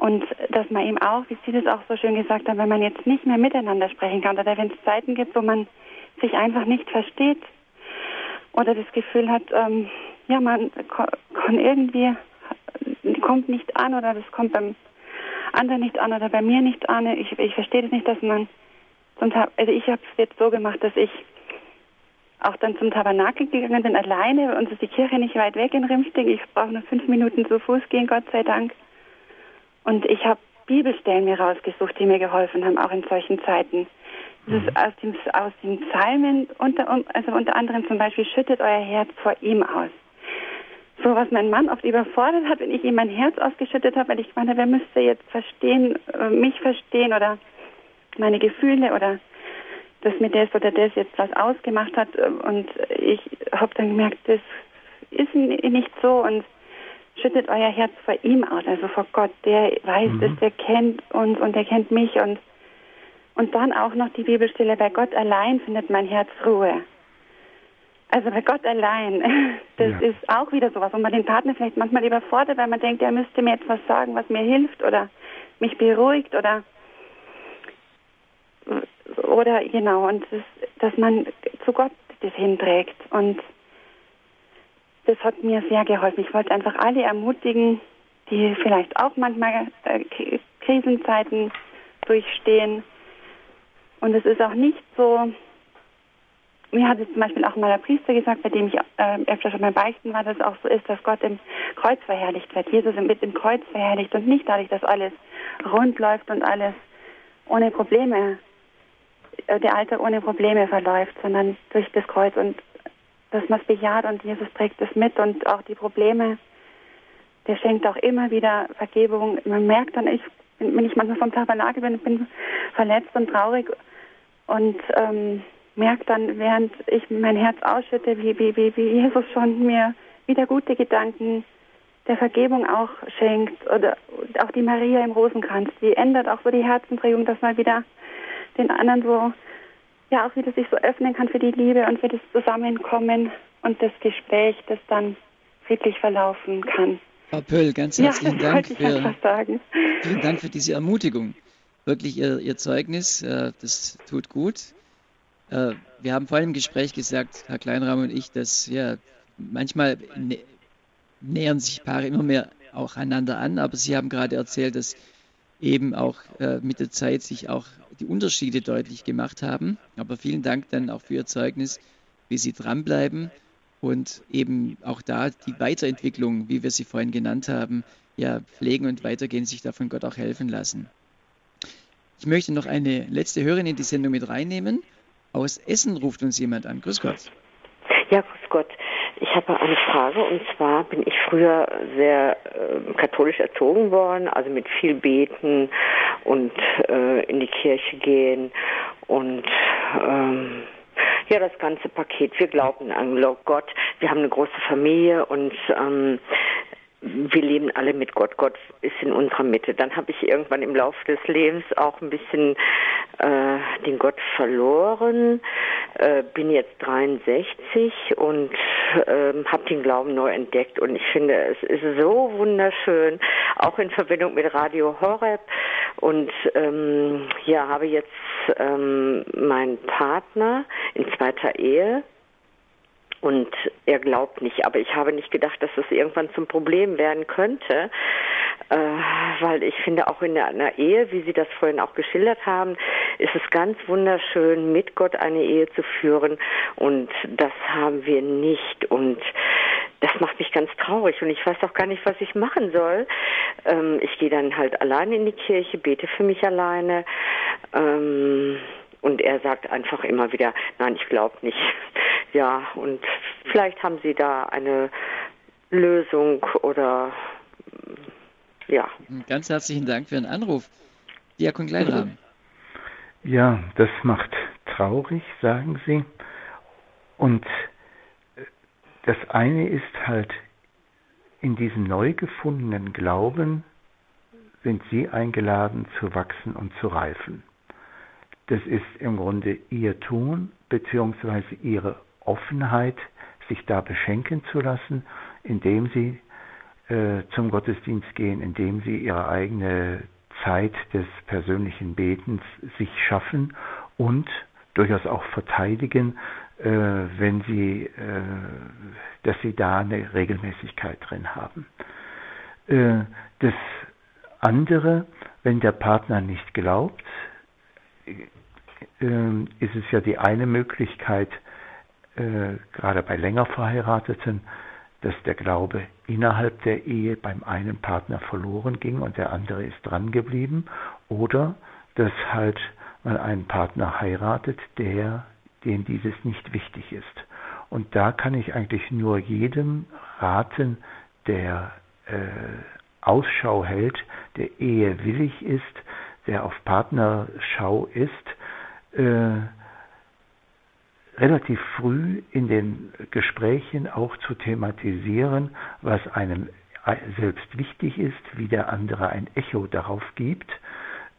Und dass man eben auch, wie Sie das auch so schön gesagt haben, wenn man jetzt nicht mehr miteinander sprechen kann oder wenn es Zeiten gibt, wo man sich einfach nicht versteht oder das Gefühl hat, ähm, ja, man kann irgendwie, kommt nicht an oder das kommt beim anderen nicht an oder bei mir nicht an. Ich, ich verstehe das nicht, dass man zum also ich habe es jetzt so gemacht, dass ich auch dann zum Tabernakel gegangen bin, alleine. Uns ist die Kirche nicht weit weg in Rimsting. Ich brauche nur fünf Minuten zu Fuß gehen, Gott sei Dank. Und ich habe Bibelstellen mir rausgesucht, die mir geholfen haben, auch in solchen Zeiten. Das ist mhm. aus, dem, aus den Psalmen, unter, also unter anderem zum Beispiel, schüttet euer Herz vor ihm aus. So, was mein Mann oft überfordert hat, wenn ich ihm mein Herz ausgeschüttet habe, weil ich meine, wer müsste jetzt verstehen, äh, mich verstehen oder meine Gefühle oder dass mir das oder das jetzt was ausgemacht hat. Und ich habe dann gemerkt, das ist nicht so und schüttet euer Herz vor ihm aus, also vor Gott. Der weiß mhm. es, der kennt uns und der kennt mich und und dann auch noch die Bibelstelle, bei Gott allein findet mein Herz Ruhe. Also bei Gott allein, das ja. ist auch wieder sowas, wo man den Partner vielleicht manchmal überfordert, weil man denkt, er müsste mir etwas sagen, was mir hilft oder mich beruhigt oder oder genau, und das, dass man zu Gott das hinträgt. Und das hat mir sehr geholfen. Ich wollte einfach alle ermutigen, die vielleicht auch manchmal äh, Krisenzeiten durchstehen. Und es ist auch nicht so, mir hat es zum Beispiel auch mal der Priester gesagt, bei dem ich äh, öfter schon mal beichten war, dass es auch so ist, dass Gott im Kreuz verherrlicht wird. Jesus mit dem Kreuz verherrlicht und nicht dadurch, dass alles rund läuft und alles ohne Probleme äh, der Alltag ohne Probleme verläuft, sondern durch das Kreuz und dass man es bejaht und Jesus trägt es mit und auch die Probleme, der schenkt auch immer wieder Vergebung. Man merkt dann, ich, wenn ich manchmal vom Tabernakel bin, bin verletzt und traurig und ähm, merke dann, während ich mein Herz ausschütte, wie, wie, wie, wie Jesus schon mir wieder gute Gedanken der Vergebung auch schenkt oder auch die Maria im Rosenkranz, die ändert auch so die Herzensregung, dass man wieder den anderen so, ja, auch wieder sich so öffnen kann für die Liebe und für das Zusammenkommen und das Gespräch, das dann friedlich verlaufen kann. Frau Pöll, ganz herzlichen ja, Dank. Für, vielen Dank für diese Ermutigung. Wirklich Ihr, Ihr Zeugnis, äh, das tut gut. Äh, wir haben vor allem im Gespräch gesagt, Herr Kleinraum und ich, dass ja, manchmal nä nähern sich Paare immer mehr auch einander an, aber Sie haben gerade erzählt, dass eben auch äh, mit der Zeit sich auch die Unterschiede deutlich gemacht haben. Aber vielen Dank dann auch für Ihr Zeugnis, wie Sie dranbleiben und eben auch da die Weiterentwicklung, wie wir sie vorhin genannt haben, ja, pflegen und weitergehen, sich davon Gott auch helfen lassen. Ich möchte noch eine letzte Hörerin in die Sendung mit reinnehmen. Aus Essen ruft uns jemand an. Grüß Gott. Ja, grüß Gott. Ich habe eine Frage und zwar bin ich früher sehr äh, katholisch erzogen worden, also mit viel Beten und äh, in die Kirche gehen und ähm, ja, das ganze Paket. Wir glauben an Gott. Wir haben eine große Familie und ähm, wir leben alle mit Gott. Gott ist in unserer Mitte. Dann habe ich irgendwann im Laufe des Lebens auch ein bisschen äh, den Gott verloren. Äh, bin jetzt 63 und äh, habe den Glauben neu entdeckt. Und ich finde, es ist so wunderschön, auch in Verbindung mit Radio Horeb. Und ähm, ja, habe jetzt ähm, meinen Partner in zweiter Ehe und er glaubt nicht. Aber ich habe nicht gedacht, dass das irgendwann zum Problem werden könnte, weil ich finde, auch in einer Ehe, wie Sie das vorhin auch geschildert haben, ist es ganz wunderschön, mit Gott eine Ehe zu führen. Und das haben wir nicht. Und das macht mich ganz traurig und ich weiß auch gar nicht, was ich machen soll. Ähm, ich gehe dann halt alleine in die Kirche, bete für mich alleine. Ähm, und er sagt einfach immer wieder, nein, ich glaube nicht. Ja, und vielleicht haben Sie da eine Lösung oder ja. Ganz herzlichen Dank für den Anruf. Diakon Kleinrahmen. Ja, das macht traurig, sagen Sie. Und das eine ist halt in diesem neu gefundenen Glauben sind sie eingeladen zu wachsen und zu reifen. Das ist im Grunde ihr Tun beziehungsweise ihre Offenheit, sich da beschenken zu lassen, indem sie äh, zum Gottesdienst gehen, indem sie ihre eigene Zeit des persönlichen Betens sich schaffen und durchaus auch verteidigen, äh, wenn sie, äh, dass sie da eine Regelmäßigkeit drin haben. Äh, das andere, wenn der Partner nicht glaubt, äh, ist es ja die eine Möglichkeit, gerade bei länger Verheirateten, dass der Glaube innerhalb der Ehe beim einen Partner verloren ging und der andere ist dran geblieben, oder dass halt man einen Partner heiratet, der, dem dieses nicht wichtig ist. Und da kann ich eigentlich nur jedem raten, der äh, Ausschau hält, der Ehe willig ist, der auf Partnerschau ist, äh, relativ früh in den Gesprächen auch zu thematisieren, was einem selbst wichtig ist, wie der andere ein Echo darauf gibt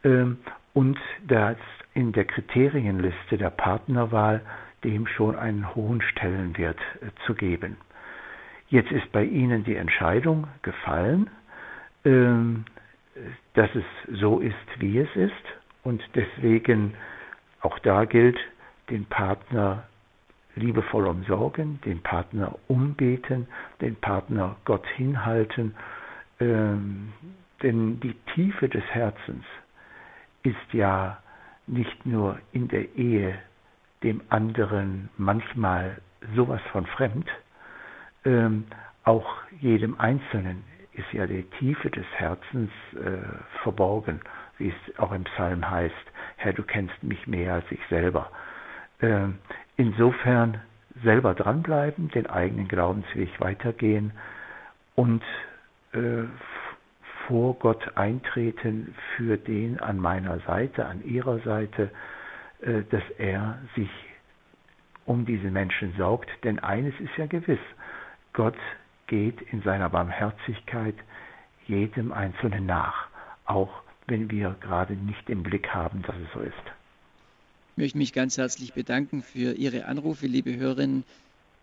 ähm, und das in der Kriterienliste der Partnerwahl dem schon einen hohen Stellenwert äh, zu geben. Jetzt ist bei Ihnen die Entscheidung gefallen, ähm, dass es so ist, wie es ist und deswegen auch da gilt, den Partner liebevoll umsorgen, den Partner umbeten, den Partner Gott hinhalten, ähm, denn die Tiefe des Herzens ist ja nicht nur in der Ehe dem anderen manchmal sowas von fremd, ähm, auch jedem Einzelnen ist ja die Tiefe des Herzens äh, verborgen, wie es auch im Psalm heißt, Herr, du kennst mich mehr als ich selber. Äh, insofern selber dranbleiben, den eigenen Glaubensweg weitergehen und äh, vor Gott eintreten für den an meiner Seite, an ihrer Seite, äh, dass er sich um diese Menschen sorgt. Denn eines ist ja gewiss, Gott geht in seiner Barmherzigkeit jedem Einzelnen nach, auch wenn wir gerade nicht im Blick haben, dass es so ist. Ich möchte mich ganz herzlich bedanken für Ihre Anrufe, liebe Hörerinnen,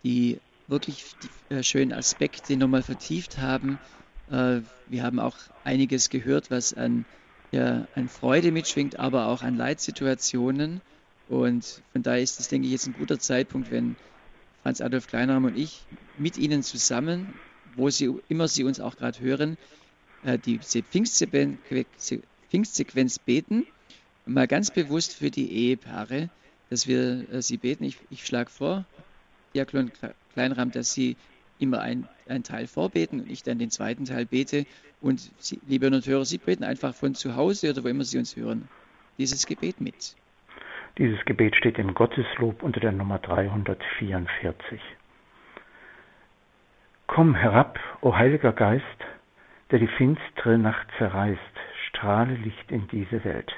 die wirklich die äh, schönen Aspekte nochmal vertieft haben. Äh, wir haben auch einiges gehört, was an, ja, an Freude mitschwingt, aber auch an Leitsituationen. Und von daher ist es, denke ich, jetzt ein guter Zeitpunkt, wenn Franz Adolf Kleinrahm und ich mit Ihnen zusammen, wo Sie immer Sie uns auch gerade hören, äh, die Pfingstsequenz beten. Mal ganz bewusst für die Ehepaare, dass wir äh, sie beten. Ich, ich schlage vor, Diakon Kleinrahm, dass Sie immer einen Teil vorbeten und ich dann den zweiten Teil bete. Und Sie, liebe Hörer, Sie beten einfach von zu Hause oder wo immer Sie uns hören, dieses Gebet mit. Dieses Gebet steht im Gotteslob unter der Nummer 344. Komm herab, o Heiliger Geist, der die finstere Nacht zerreißt, strahle Licht in diese Welt.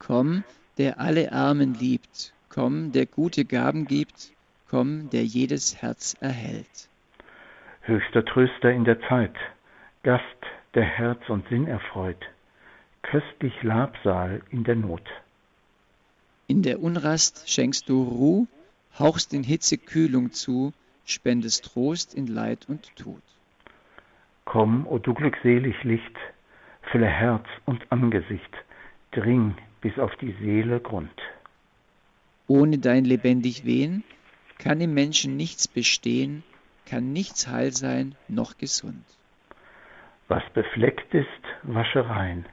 Komm, der alle Armen liebt, komm, der gute Gaben gibt, komm, der jedes Herz erhält. Höchster Tröster in der Zeit, Gast, der Herz und Sinn erfreut, köstlich Labsal in der Not. In der Unrast schenkst du Ruh, hauchst in Hitze Kühlung zu, spendest Trost in Leid und Tod. Komm, o du glückselig Licht, fülle Herz und Angesicht, dring bis auf die Seele Grund. Ohne dein lebendig Wehen kann im Menschen nichts bestehen, kann nichts heil sein noch gesund. Was befleckt ist, wasche rein,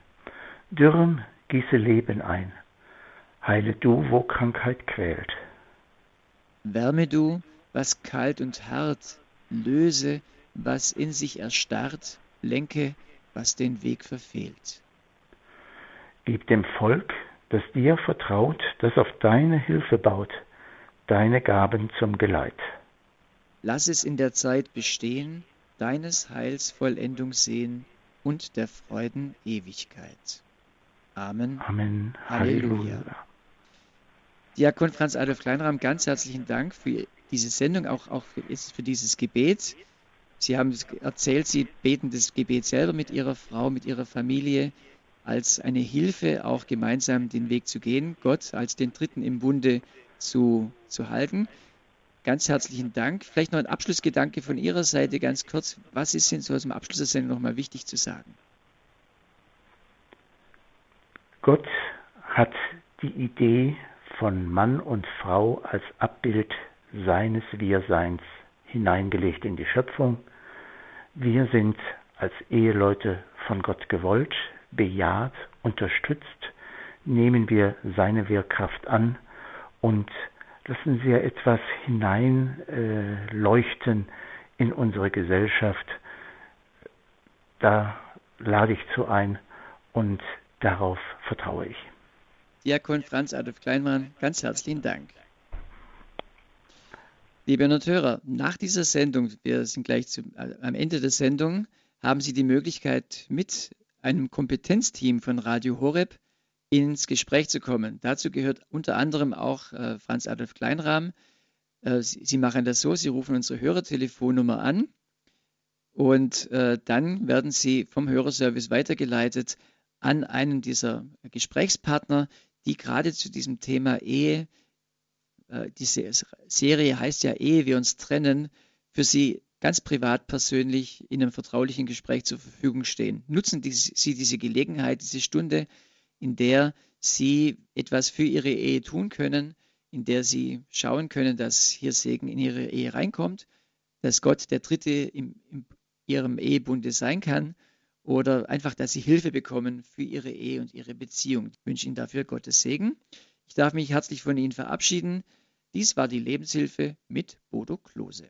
dürren gieße Leben ein, Heile du, wo Krankheit quält. Wärme du, was kalt und hart, löse, was in sich erstarrt, lenke, was den Weg verfehlt. Gib dem Volk, das dir vertraut, das auf deine Hilfe baut, deine Gaben zum Geleit. Lass es in der Zeit bestehen, deines Heils Vollendung sehen und der Freuden Ewigkeit. Amen. Amen. Halleluja. Diakon Franz Adolf Kleinrahm, ganz herzlichen Dank für diese Sendung, auch, auch für, für dieses Gebet. Sie haben erzählt, Sie beten das Gebet selber mit Ihrer Frau, mit Ihrer Familie als eine Hilfe, auch gemeinsam den Weg zu gehen, Gott als den Dritten im Bunde zu, zu halten. Ganz herzlichen Dank. Vielleicht noch ein Abschlussgedanke von Ihrer Seite ganz kurz. Was ist denn so aus dem Abschluss der Sendung nochmal wichtig zu sagen? Gott hat die Idee von Mann und Frau als Abbild seines Wir-Seins hineingelegt in die Schöpfung. Wir sind als Eheleute von Gott gewollt, bejaht, unterstützt, nehmen wir seine Wirkkraft an und lassen wir etwas hineinleuchten äh, in unsere Gesellschaft. Da lade ich zu ein und darauf vertraue ich. Diakon Franz Adolf Kleinmann, ganz herzlichen Dank. Liebe Hörer, nach dieser Sendung, wir sind gleich zu, äh, am Ende der Sendung, haben Sie die Möglichkeit, mit einem Kompetenzteam von Radio Horeb ins Gespräch zu kommen. Dazu gehört unter anderem auch äh, Franz Adolf Kleinrahm. Äh, Sie, machen das so, Sie rufen unsere Hörertelefonnummer an und äh, dann werden Sie vom Hörerservice weitergeleitet an einen dieser Gesprächspartner, die gerade zu diesem Thema Ehe, äh, diese Serie heißt ja Ehe, wir uns trennen, für Sie ganz privat, persönlich in einem vertraulichen Gespräch zur Verfügung stehen. Nutzen die, Sie diese Gelegenheit, diese Stunde, in der Sie etwas für Ihre Ehe tun können, in der Sie schauen können, dass hier Segen in Ihre Ehe reinkommt, dass Gott der Dritte in Ihrem Ehebunde sein kann oder einfach, dass Sie Hilfe bekommen für Ihre Ehe und Ihre Beziehung. Ich wünsche Ihnen dafür Gottes Segen. Ich darf mich herzlich von Ihnen verabschieden. Dies war die Lebenshilfe mit Bodo Klose.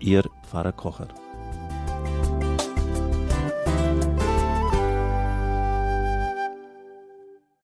Ihr Pfarrer Kocher.